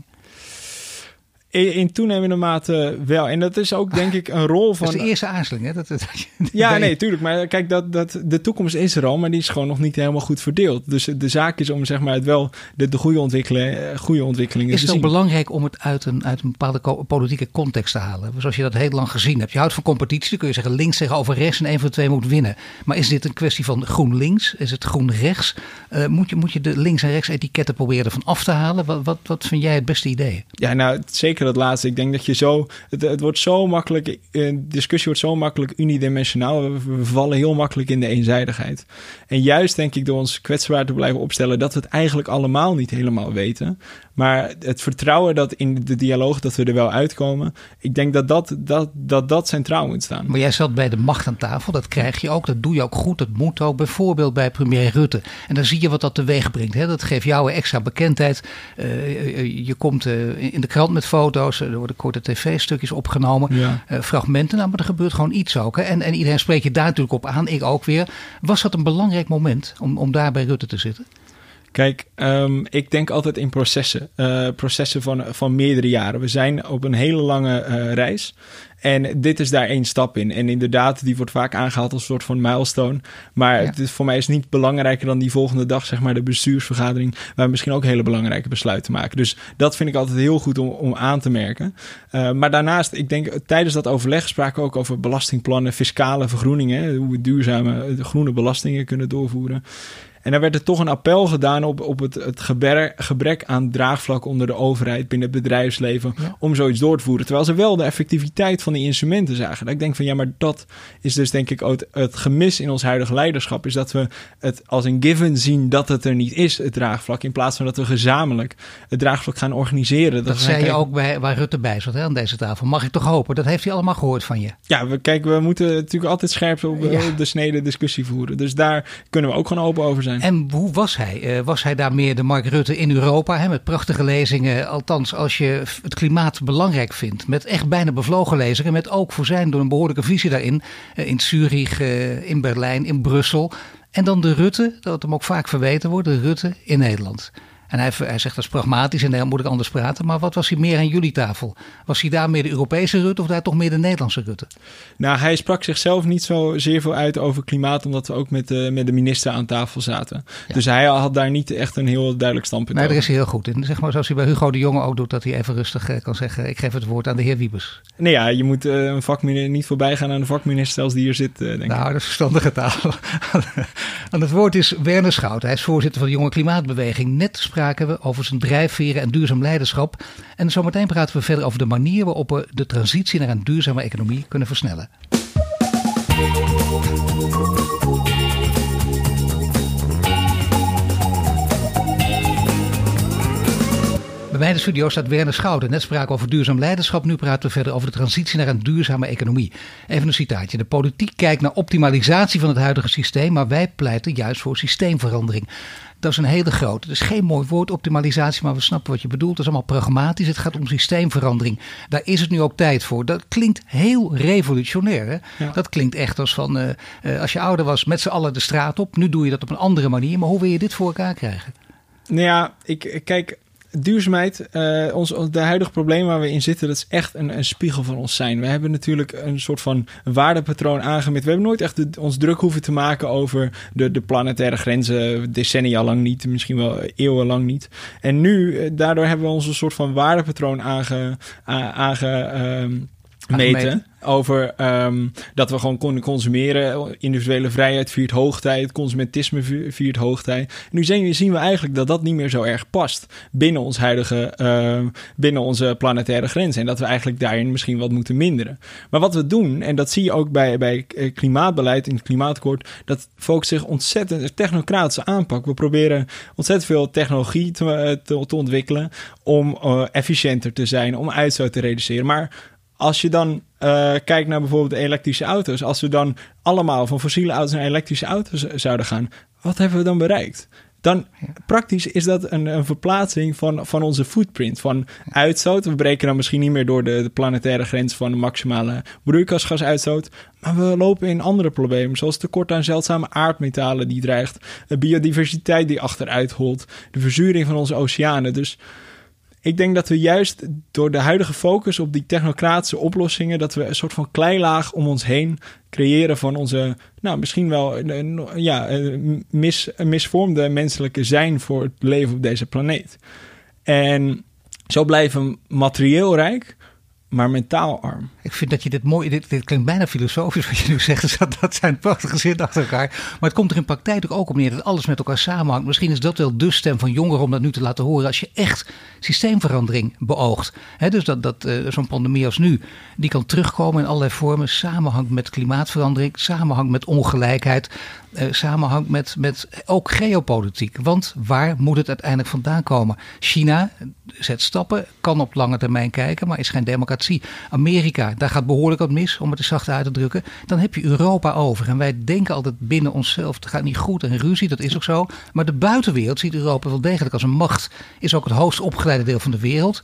In, toenemende mate wel. En dat is ook denk ik een rol van... Dat is de eerste aarzeling, hè? Dat, dat, ja, nee, tuurlijk. Maar kijk, dat, dat, de toekomst is er al, maar die is gewoon nog niet helemaal goed verdeeld. Dus de zaak is om zeg maar het wel de, de goede, ontwikkelen, goede ontwikkelingen is te het zien. ook belangrijk om het uit een, uit een bepaalde politieke context te halen? Zoals je dat heel lang gezien hebt. Je houdt van competitie, dan kun je zeggen links tegenover rechts en een van de twee moet winnen. Maar is dit een kwestie van groen links? Is het groen rechts? Uh, moet, je, moet je de links en rechts etiketten proberen ervan af te halen? Wat, wat, wat vind jij het beste idee? Ja, nou, zeker dat laatste. Ik denk dat je zo, het, het wordt zo makkelijk, de discussie wordt zo makkelijk unidimensionaal. We, vallen heel makkelijk in de eenzijdigheid. En juist denk ik door ons kwetsbaar te blijven opstellen dat we het eigenlijk allemaal niet helemaal weten. Maar het vertrouwen dat in de dialoog dat we er wel uitkomen, ik denk dat dat, dat, dat, dat centraal moet staan. Maar jij zat bij de macht aan tafel, dat krijg je ook, dat doe je ook goed, dat moet ook. Bijvoorbeeld bij premier Rutte. En dan zie je wat dat teweeg brengt. Hè? Dat geeft jou extra bekendheid. Uh, je komt uh, in de krant met foto's, er worden korte tv-stukjes opgenomen, ja. uh, fragmenten. Nou, maar er gebeurt gewoon iets ook. Hè? En, en iedereen spreekt je daar natuurlijk op aan, ik ook weer. Was dat een belangrijk moment om, om daar bij Rutte te zitten? Kijk, um, ik denk altijd in processen. Uh, processen van, van meerdere jaren. We zijn op een hele lange uh, reis. En dit is daar één stap in. En inderdaad, die wordt vaak aangehaald als een soort van milestone. Maar ja. het is, voor mij is het niet belangrijker dan die volgende dag, zeg maar, de bestuursvergadering. Waar we misschien ook hele belangrijke besluiten maken. Dus dat vind ik altijd heel goed om, om aan te merken. Uh, maar daarnaast, ik denk, tijdens dat overleg spraken we ook over belastingplannen, fiscale vergroeningen. Hoe we duurzame groene belastingen kunnen doorvoeren. En daar werd er toch een appel gedaan op, op het, het gebrek, gebrek aan draagvlak onder de overheid binnen het bedrijfsleven ja. om zoiets door te voeren. Terwijl ze wel de effectiviteit van die instrumenten zagen. Dat ik denk van ja, maar dat is dus denk ik ook het, het gemis in ons huidige leiderschap. Is dat we het als een given zien dat het er niet is, het draagvlak. In plaats van dat we gezamenlijk het draagvlak gaan organiseren. Dat, dat zei kijken... je ook bij, waar Rutte bij zat hè, aan deze tafel. Mag ik toch hopen? Dat heeft hij allemaal gehoord van je. Ja, we, kijk, we moeten natuurlijk altijd scherp op, ja. op de snede discussie voeren. Dus daar kunnen we ook gewoon open over zijn. En hoe was hij? Uh, was hij daar meer de Mark Rutte in Europa? Hè, met prachtige lezingen. Althans, als je het klimaat belangrijk vindt. Met echt bijna bevlogen lezingen. Met ook voor zijn door een behoorlijke visie daarin. Uh, in Zurich, uh, in Berlijn, in Brussel. En dan de Rutte, dat hem ook vaak verweten wordt. De Rutte in Nederland. En hij, hij zegt dat is pragmatisch en dan moet ik anders praten. Maar wat was hij meer aan jullie tafel? Was hij daar meer de Europese Rutte of daar toch meer de Nederlandse Rutte? Nou, hij sprak zichzelf niet zo zeer veel uit over klimaat, omdat we ook met de, met de minister aan tafel zaten. Ja. Dus hij had daar niet echt een heel duidelijk standpunt nee, over. daar is hij heel goed in. Zeg maar zoals hij bij Hugo de Jonge ook doet, dat hij even rustig kan zeggen: Ik geef het woord aan de heer Wiebes. Nee, ja, je moet uh, een vakminister niet voorbij gaan aan de vakminister als die hier zit. Uh, denk nou, ik. dat is verstandige taal. aan het woord is Werner Schout. Hij is voorzitter van de Jonge Klimaatbeweging. Net spraken we over zijn drijfveren en duurzaam leiderschap. En zometeen praten we verder over de manier waarop we de transitie naar een duurzame economie kunnen versnellen. Bij mij in de studio staat Werner Schouten. Net spraken over duurzaam leiderschap. Nu praten we verder over de transitie naar een duurzame economie. Even een citaatje. De politiek kijkt naar optimalisatie van het huidige systeem. Maar wij pleiten juist voor systeemverandering. Dat is een hele grote. Is geen mooi woord, optimalisatie, maar we snappen wat je bedoelt. Dat is allemaal pragmatisch. Het gaat om systeemverandering. Daar is het nu ook tijd voor. Dat klinkt heel revolutionair. Hè? Ja. Dat klinkt echt als van uh, uh, als je ouder was met z'n allen de straat op. Nu doe je dat op een andere manier. Maar hoe wil je dit voor elkaar krijgen? Nou ja, ik kijk, duurzaamheid, uh, ons, de huidige probleem waar we in zitten, dat is echt een, een, spiegel van ons zijn. We hebben natuurlijk een soort van waardepatroon aangemeten. We hebben nooit echt ons druk hoeven te maken over de, de planetaire grenzen, decennia lang niet, misschien wel eeuwenlang niet. En nu, daardoor hebben we ons een soort van waardepatroon aange, aange um, meten. Over um, dat we gewoon konden consumeren. Individuele vrijheid viert hoogtijd. Consumentisme viert hoogtijd. En nu zien we eigenlijk dat dat niet meer zo erg past binnen ons huidige, uh, binnen onze planetaire grenzen. En dat we eigenlijk daarin misschien wat moeten minderen. Maar wat we doen, en dat zie je ook bij, bij klimaatbeleid in het klimaatakkoord, dat focust zich ontzettend technocratische aanpak. We proberen ontzettend veel technologie te, te, te ontwikkelen om uh, efficiënter te zijn, om uitstoot te reduceren. Maar als je dan uh, kijkt naar bijvoorbeeld elektrische auto's, als we dan allemaal van fossiele auto's naar elektrische auto's zouden gaan, wat hebben we dan bereikt? Dan praktisch is dat een, een verplaatsing van, van onze footprint, van uitstoot. We breken dan misschien niet meer door de, de planetaire grens van de maximale broeikasgasuitstoot. Maar we lopen in andere problemen, zoals tekort aan zeldzame aardmetalen die dreigt, de biodiversiteit die achteruit holt, de verzuring van onze oceanen. Dus ik denk dat we juist door de huidige focus op die technocratische oplossingen, dat we een soort van kleilaag om ons heen creëren van onze, nou misschien wel een, ja, een mis, een misvormde menselijke zijn voor het leven op deze planeet. En zo blijven we materieel rijk, maar mentaal arm. Ik vind dat je dit mooi, dit, dit klinkt bijna filosofisch wat je nu zegt. Dus dat, dat zijn prachtige zinnen achter elkaar. Maar het komt er in praktijk ook op neer dat alles met elkaar samenhangt. Misschien is dat wel de stem van jongeren om dat nu te laten horen. Als je echt systeemverandering beoogt. Dus dat, dat uh, zo'n pandemie als nu, die kan terugkomen in allerlei vormen. Samenhangt met klimaatverandering, samenhangt met ongelijkheid. Uh, samenhangt met, met ook geopolitiek. Want waar moet het uiteindelijk vandaan komen? China zet stappen, kan op lange termijn kijken, maar is geen democratie. Amerika, daar gaat behoorlijk wat mis, om het er zacht uit te drukken. Dan heb je Europa over. En wij denken altijd binnen onszelf, het gaat niet goed en ruzie, dat is ook zo. Maar de buitenwereld ziet Europa wel degelijk als een macht. Is ook het hoogst opgeleide deel van de wereld.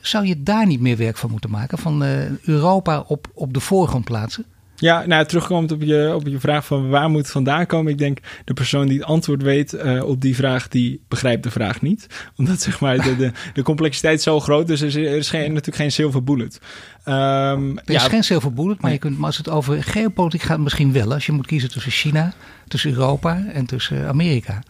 Zou je daar niet meer werk van moeten maken? Van uh, Europa op, op de voorgrond plaatsen? Ja, nou, terugkomend op je, op je vraag van waar moet het vandaan komen. Ik denk de persoon die het antwoord weet uh, op die vraag, die begrijpt de vraag niet. Omdat zeg maar de, de, de complexiteit zo groot is. Er is, er is geen, natuurlijk geen silver bullet. Um, er is ja, geen silver bullet, maar, je kunt, maar als het over geopolitiek gaat, misschien wel. Als je moet kiezen tussen China, tussen Europa en tussen Amerika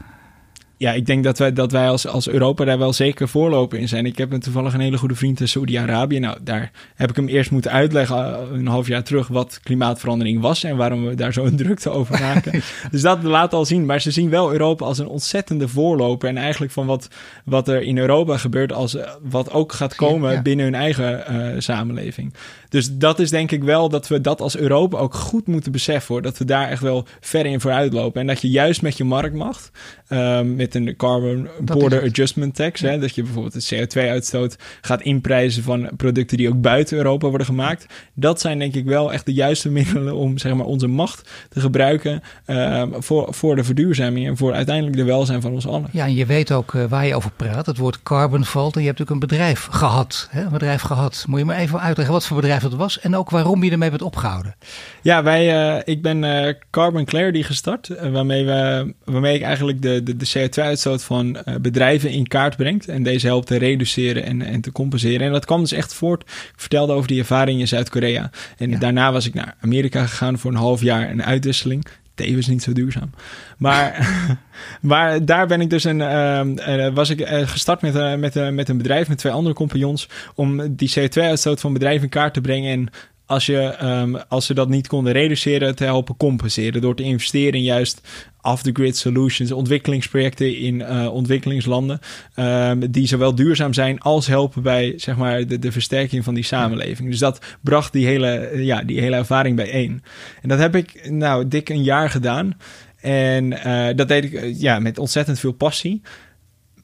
ja, ik denk dat wij, dat wij als, als Europa daar wel zeker voorlopen in zijn. Ik heb een, toevallig een hele goede vriend in Saoedi-Arabië. Nou, daar heb ik hem eerst moeten uitleggen, uh, een half jaar terug, wat klimaatverandering was en waarom we daar zo een drukte over maken. dus dat laat al zien. Maar ze zien wel Europa als een ontzettende voorloper. En eigenlijk van wat, wat er in Europa gebeurt, als uh, wat ook gaat komen binnen hun eigen uh, samenleving. Dus dat is denk ik wel dat we dat als Europa ook goed moeten beseffen. Hoor, dat we daar echt wel ver in vooruit lopen. En dat je juist met je marktmacht, um, met een carbon border adjustment tax, hè, dat je bijvoorbeeld het CO2-uitstoot gaat inprijzen van producten die ook buiten Europa worden gemaakt. Dat zijn denk ik wel echt de juiste middelen om zeg maar, onze macht te gebruiken um, voor, voor de verduurzaming en voor uiteindelijk de welzijn van ons allen. Ja, en je weet ook uh, waar je over praat. Het woord carbon valt en je hebt natuurlijk een bedrijf gehad. Hè? Een bedrijf gehad. Moet je me even uitleggen wat voor bedrijf dat was en ook waarom je ermee bent opgehouden. Ja, wij, uh, ik ben uh, Carbon Clarity gestart, waarmee, we, waarmee ik eigenlijk de, de, de CO2-uitstoot van bedrijven in kaart brengt en deze helpt te reduceren en, en te compenseren. En dat kwam dus echt voort. Ik vertelde over die ervaring in Zuid-Korea. En ja. daarna was ik naar Amerika gegaan voor een half jaar een uitwisseling tevens niet zo duurzaam. Maar, maar daar ben ik dus een, uh, was ik uh, gestart met, uh, met, met een bedrijf met twee andere compagnons om die CO2-uitstoot van bedrijven in kaart te brengen en als, je, um, als ze dat niet konden reduceren, te helpen compenseren. Door te investeren in juist off-the-grid solutions, ontwikkelingsprojecten in uh, ontwikkelingslanden. Um, die zowel duurzaam zijn als helpen bij zeg maar, de, de versterking van die samenleving. Dus dat bracht die hele, ja, die hele ervaring bijeen. En dat heb ik nou dik een jaar gedaan. En uh, dat deed ik ja, met ontzettend veel passie.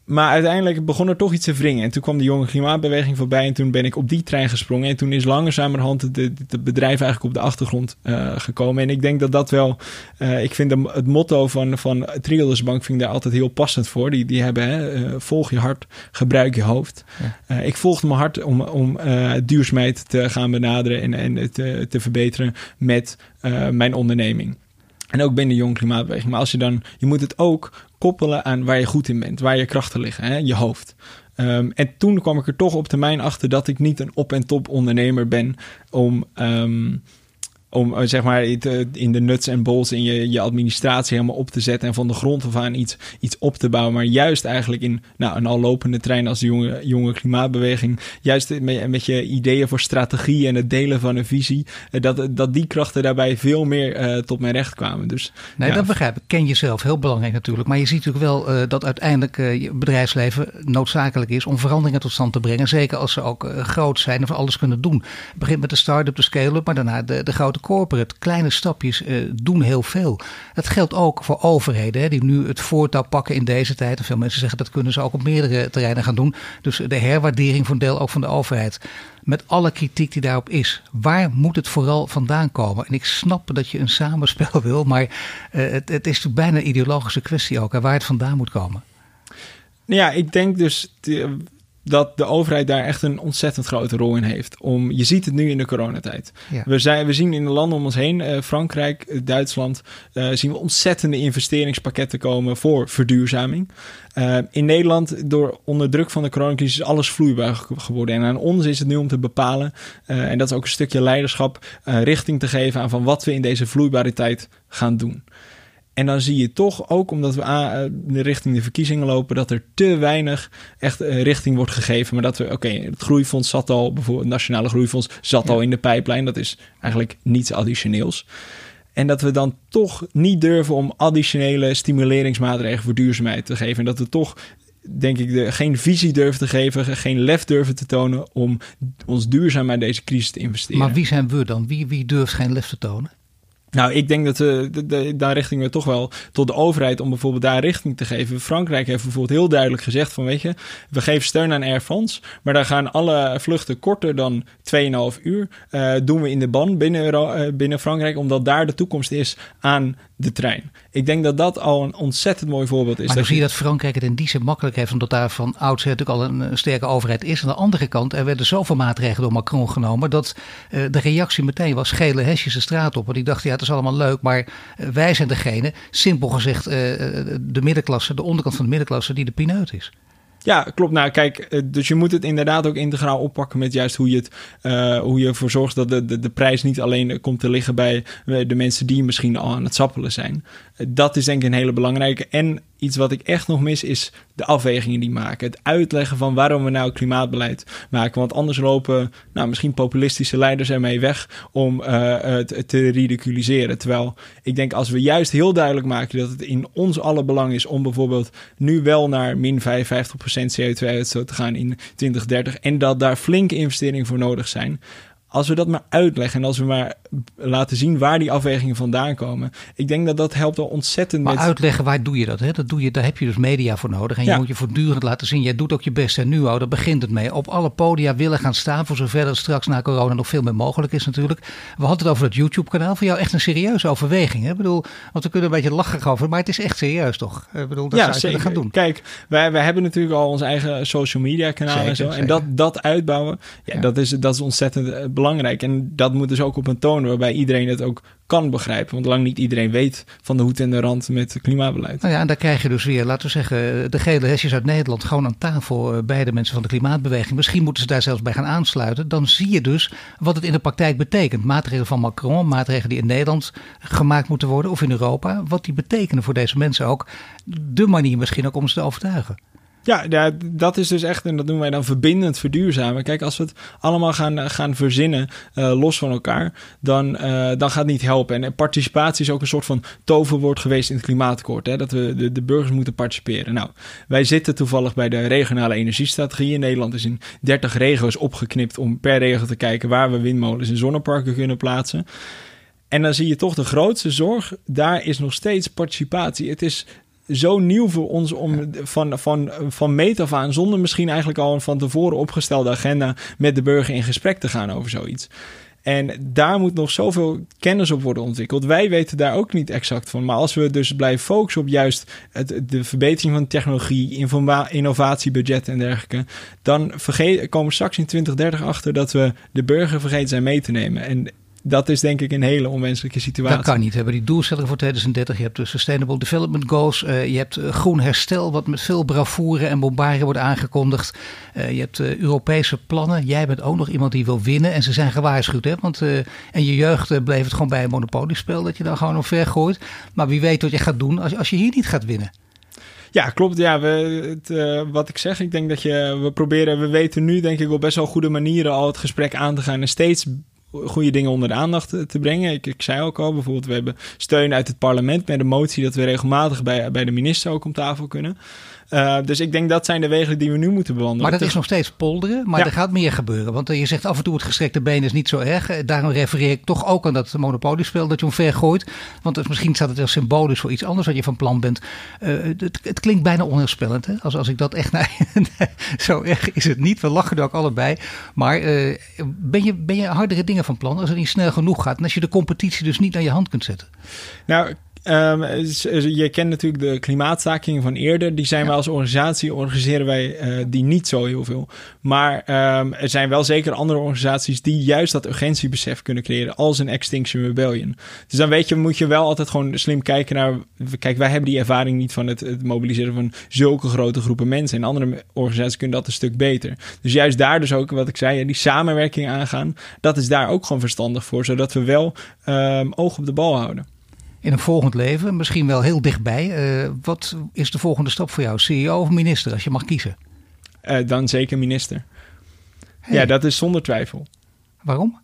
Maar uiteindelijk begon er toch iets te wringen. En toen kwam de jonge klimaatbeweging voorbij. En toen ben ik op die trein gesprongen. En toen is langzamerhand het bedrijf eigenlijk op de achtergrond uh, gekomen. En ik denk dat dat wel. Uh, ik vind de, het motto van, van Triodos Bank vind ik daar altijd heel passend voor. Die, die hebben hè, uh, volg je hart, gebruik je hoofd. Ja. ik volgde mijn hart om, om duurzaamheid te gaan benaderen en, en te, te verbeteren met mijn onderneming. En ook binnen de jonge klimaatbeweging. Maar als je dan, je moet het ook koppelen aan waar je goed in bent, waar je krachten liggen, hè? je hoofd. Um, en toen kwam ik er toch op termijn achter dat ik niet een op- en top ondernemer ben om um, om eh, zeg maar in de nuts en bolts in je, je administratie helemaal op te zetten en van de grond af aan iets, iets op te bouwen. Maar juist eigenlijk in nou, een al lopende trein als de jonge, jonge klimaatbeweging, juist met, met je ideeën voor strategie en het delen van een visie, eh, dat, dat die krachten daarbij veel meer uh, tot mijn recht kwamen. Dus, nee, ja. dat begrijp ik. Ken jezelf, heel belangrijk natuurlijk. Maar je ziet natuurlijk wel uh, dat uiteindelijk uh, je bedrijfsleven noodzakelijk is om veranderingen tot stand te brengen. Zeker als ze ook groot zijn en alles kunnen doen. Het begint met de start-up, de scale-up, maar daarna de, de grote corporate, kleine stapjes uh, doen heel veel. Dat geldt ook voor overheden hè, die nu het voortouw pakken in deze tijd. En veel mensen zeggen dat kunnen ze ook op meerdere terreinen gaan doen. Dus de herwaardering van deel ook van de overheid. Met alle kritiek die daarop is. Waar moet het vooral vandaan komen? En ik snap dat je een samenspel wil, maar uh, het, het, is bijna een ideologische kwestie ook. Hè, waar het vandaan moet komen. Ja, ik denk dus dat de overheid daar echt een ontzettend grote rol in heeft. Om, je ziet het nu in de coronatijd. Ja. We, zijn, we zien in de landen om ons heen, uh, Frankrijk, uh, Duitsland, uh, zien we ontzettende investeringspakketten komen voor verduurzaming. in Nederland, door onder druk van de coronacrisis, is alles vloeibaar geworden. En aan ons is het nu om te bepalen, en dat is ook een stukje leiderschap, richting te geven aan van wat we in deze vloeibare tijd gaan doen. En dan zie je toch ook, omdat we aan, richting de verkiezingen lopen, dat er te weinig echt richting wordt gegeven. Maar dat we, oké, het groeifonds zat al, bijvoorbeeld het Nationale Groeifonds zat al in de pijplijn. Dat is eigenlijk niets additioneels. En dat we dan toch niet durven om additionele stimuleringsmaatregelen voor duurzaamheid te geven. En dat we toch, denk ik, de, geen visie durven te geven, geen lef durven te tonen om ons duurzaam uit deze crisis te investeren. Maar wie zijn we dan? Wie, wie durft geen lef te tonen? Nou, ik denk dat we de, daar richting we toch wel tot de overheid om bijvoorbeeld daar richting te geven. Frankrijk heeft bijvoorbeeld heel duidelijk gezegd van weet je, we geven steun aan Air France, maar daar gaan alle vluchten korter dan 2,5 uur. Uh, doen we in de ban binnen, uh, binnen Frankrijk, omdat daar de toekomst is aan de trein. Ik denk dat dat al een ontzettend mooi voorbeeld is. Maar dan zie je dat Frankrijk het in die zin makkelijk heeft, omdat daar van oudsher natuurlijk al een, sterke overheid is. Aan de andere kant, er werden zoveel maatregelen door Macron genomen, dat uh, de reactie meteen was gele hesjes de straat op. Want die dachten, ja, het is allemaal leuk, maar wij zijn degene, simpel gezegd, de middenklasse, de onderkant van de middenklasse, die de pineut is. Ja, klopt. Nou, kijk, eh, dus je moet het inderdaad ook integraal oppakken met juist hoe je, het, uh, hoe je ervoor zorgt dat de, de, de prijs niet alleen komt te liggen bij de mensen die misschien al aan het sappelen zijn. Dat is denk ik een hele belangrijke. En iets wat ik echt nog mis is de afwegingen die maken. Het uitleggen van waarom we nou klimaatbeleid maken. Want anders lopen nou, misschien populistische leiders ermee weg om het te ridiculiseren. Terwijl ik denk als we juist heel duidelijk maken dat het in ons alle belang is om bijvoorbeeld nu wel naar min 55% CO2-uitstoot te gaan in 2030 en dat daar flinke investeringen voor nodig zijn als we dat maar uitleggen en als we maar laten zien waar die afwegingen vandaan komen. Ik denk dat dat helpt al ontzettend maar uitleggen, waar doe je dat? Hè? dat doe je, daar heb je dus media voor nodig. En je moet je voortdurend laten zien. Jij doet ook je best. En nu al, daar begint het mee. Op alle podia willen gaan staan. Voor zover dat straks na corona nog veel meer mogelijk is natuurlijk. We hadden het over het YouTube kanaal. Voor jou echt een serieuze overweging. Hè? Ik bedoel, want we kunnen een beetje lachen over. Maar het is echt serieus toch? Ik bedoel, dat ja, zou je gaan doen. Kijk, wij, wij hebben natuurlijk al ons eigen social media kanaal en zo. En dat, dat uitbouwen, ja, Dat, is, dat is ontzettend belangrijk eh, belangrijk. En dat moet dus ook op een toon waarbij iedereen het ook kan begrijpen. Want lang niet iedereen weet van de hoed en de rand met klimaatbeleid. Nou ja, en daar krijg je dus weer, laten we zeggen, de gele hesjes uit Nederland gewoon aan tafel eh, bij de mensen van de klimaatbeweging. Misschien moeten ze daar zelfs bij gaan aansluiten. Dan zie je dus wat het in de praktijk betekent. Maatregelen van Macron, maatregelen die in Nederland gemaakt moeten worden of in Europa. Wat die betekenen voor deze mensen ook. De manier misschien ook om ze te overtuigen. Ja, dat is dus echt, en dat noemen wij dan verbindend verduurzamen. Kijk, als we het allemaal gaan, gaan verzinnen, uh, los van elkaar, dan, uh, dan gaat het niet helpen. En participatie is ook een soort van toverwoord geweest in het klimaatakkoord. Hè? Dat we de, de burgers moeten participeren. Nou, wij zitten toevallig bij de regionale energiestrategie. In Nederland is in 30 regio's opgeknipt om per regio te kijken waar we windmolens en zonneparken kunnen plaatsen. En dan zie je toch de grootste zorg, daar is nog steeds participatie. Het is zo nieuw voor ons om van, van, van meet af aan, zonder misschien eigenlijk al een van tevoren opgestelde agenda met de burger in gesprek te gaan over zoiets. En daar moet nog zoveel kennis op worden ontwikkeld. Wij weten daar ook niet exact van. Maar als we dus blijven focussen op juist het, de verbetering van technologie, innovatiebudget en dergelijke, dan vergeet, komen we straks in 2030 achter dat we de burger vergeten zijn mee te nemen. En dat is denk ik een hele onwenselijke situatie. Dat kan niet. We hebben die doelstellingen voor 2030. Je hebt de Sustainable Development Goals. Uh, je hebt eh, groen herstel, wat met veel bravoure en bombardie wordt aangekondigd. Uh, je hebt uh, Europese plannen. Jij bent ook nog iemand die wil winnen. En ze zijn gewaarschuwd. Hè? Want in je jeugd bleef het gewoon bij een monopoliespel dat je dan gewoon ver gooit. Maar wie weet wat je gaat doen als, als je hier niet gaat winnen. Ja, klopt. Ja, we, het, uh, wat ik zeg, ik denk dat je, we proberen, we weten nu denk ik op best wel goede manieren al het gesprek aan te gaan en steeds goede dingen onder de aandacht te brengen. Ik, ik zei ook al, bijvoorbeeld, we hebben steun uit het parlement met een motie dat we regelmatig bij, bij de minister ook om tafel kunnen. Uh, dus ik denk dat zijn de wegen die we nu moeten bewandelen. Maar dat is nog steeds polderen, maar er gaat meer gebeuren. Want uh, je zegt af en toe het gestrekte been is niet zo erg. Uh, daarom refereer ik toch ook aan dat monopoliespel dat je omver gooit. Want misschien staat het wel symbolisch voor iets anders wat je van plan bent. Het, het, klinkt bijna onheilspellend. Hè? Als, als ik dat echt... Nee, zo erg is het niet. We lachen er ook allebei. Maar ben, je, ben je hardere dingen van plan als het niet snel genoeg gaat? En als je de competitie dus niet naar je hand kunt zetten? Nou, Um, je kent natuurlijk de klimaatstakingen van eerder. Die zijn ja. wij als organisatie, organiseren wij uh, die niet zo heel veel. Maar um, er zijn wel zeker andere organisaties die juist dat urgentiebesef kunnen creëren. Als een Extinction Rebellion. Dus dan weet je, moet je wel altijd gewoon slim kijken naar... Kijk, wij hebben die ervaring niet van het, het mobiliseren van zulke grote groepen mensen. En andere organisaties kunnen dat een stuk beter. Dus juist daar dus ook, wat ik zei, die samenwerking aangaan. Dat is daar ook gewoon verstandig voor. Zodat we wel um, oog op de bal houden. In een volgend leven, misschien wel heel dichtbij. Uh, wat is de volgende stap voor jou? CEO of minister, als je mag kiezen? Uh, dan zeker minister. Hey. Ja, dat is zonder twijfel. Waarom?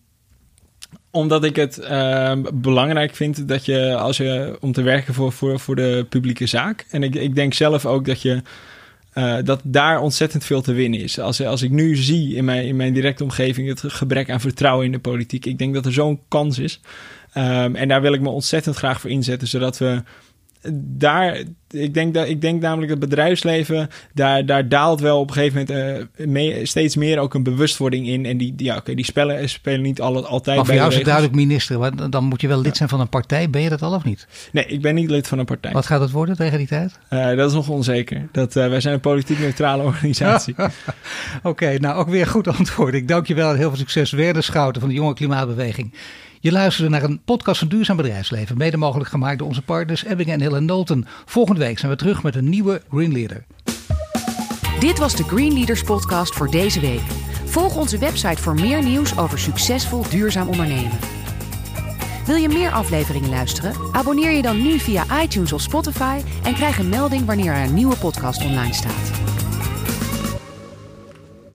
Omdat ik het uh, belangrijk vind dat je, als je om te werken voor, voor, voor de publieke zaak. En ik, ik denk zelf ook dat je. Uh, dat daar ontzettend veel te winnen is. Als, als ik nu zie in mijn, in mijn directe omgeving het gebrek aan vertrouwen in de politiek, ik denk dat er zo'n kans is. Um, en daar wil ik me ontzettend graag voor inzetten, zodat we daar, ik denk, dat, ik denk namelijk dat het bedrijfsleven, daar, daar daalt wel op een gegeven moment uh, mee, steeds meer ook een bewustwording in. En die, die, ja, okay, die spellen, spelen niet altijd maar voor jou is het duidelijk minister, maar dan moet je wel lid zijn van een partij. Ben je dat al of niet? Nee, ik ben niet lid van een partij. Wat gaat het worden tegen die tijd? Uh, dat is nog onzeker. Dat, uh, wij zijn een politiek neutrale organisatie. Oké, okay, nou ook weer goed antwoord. Ik dank je wel en heel veel succes. Werder Schouten van de Jonge Klimaatbeweging. Je luisterde naar een podcast van Duurzaam Bedrijfsleven, mede mogelijk gemaakt door onze partners Ebbingen en Hill Nolten. Volgende week zijn we terug met een nieuwe Green Leader. Dit was de Green Leaders podcast voor deze week. Volg onze website voor meer nieuws over succesvol duurzaam ondernemen. Wil je meer afleveringen luisteren? Abonneer je dan nu via iTunes of Spotify en krijg een melding wanneer er een nieuwe podcast online staat.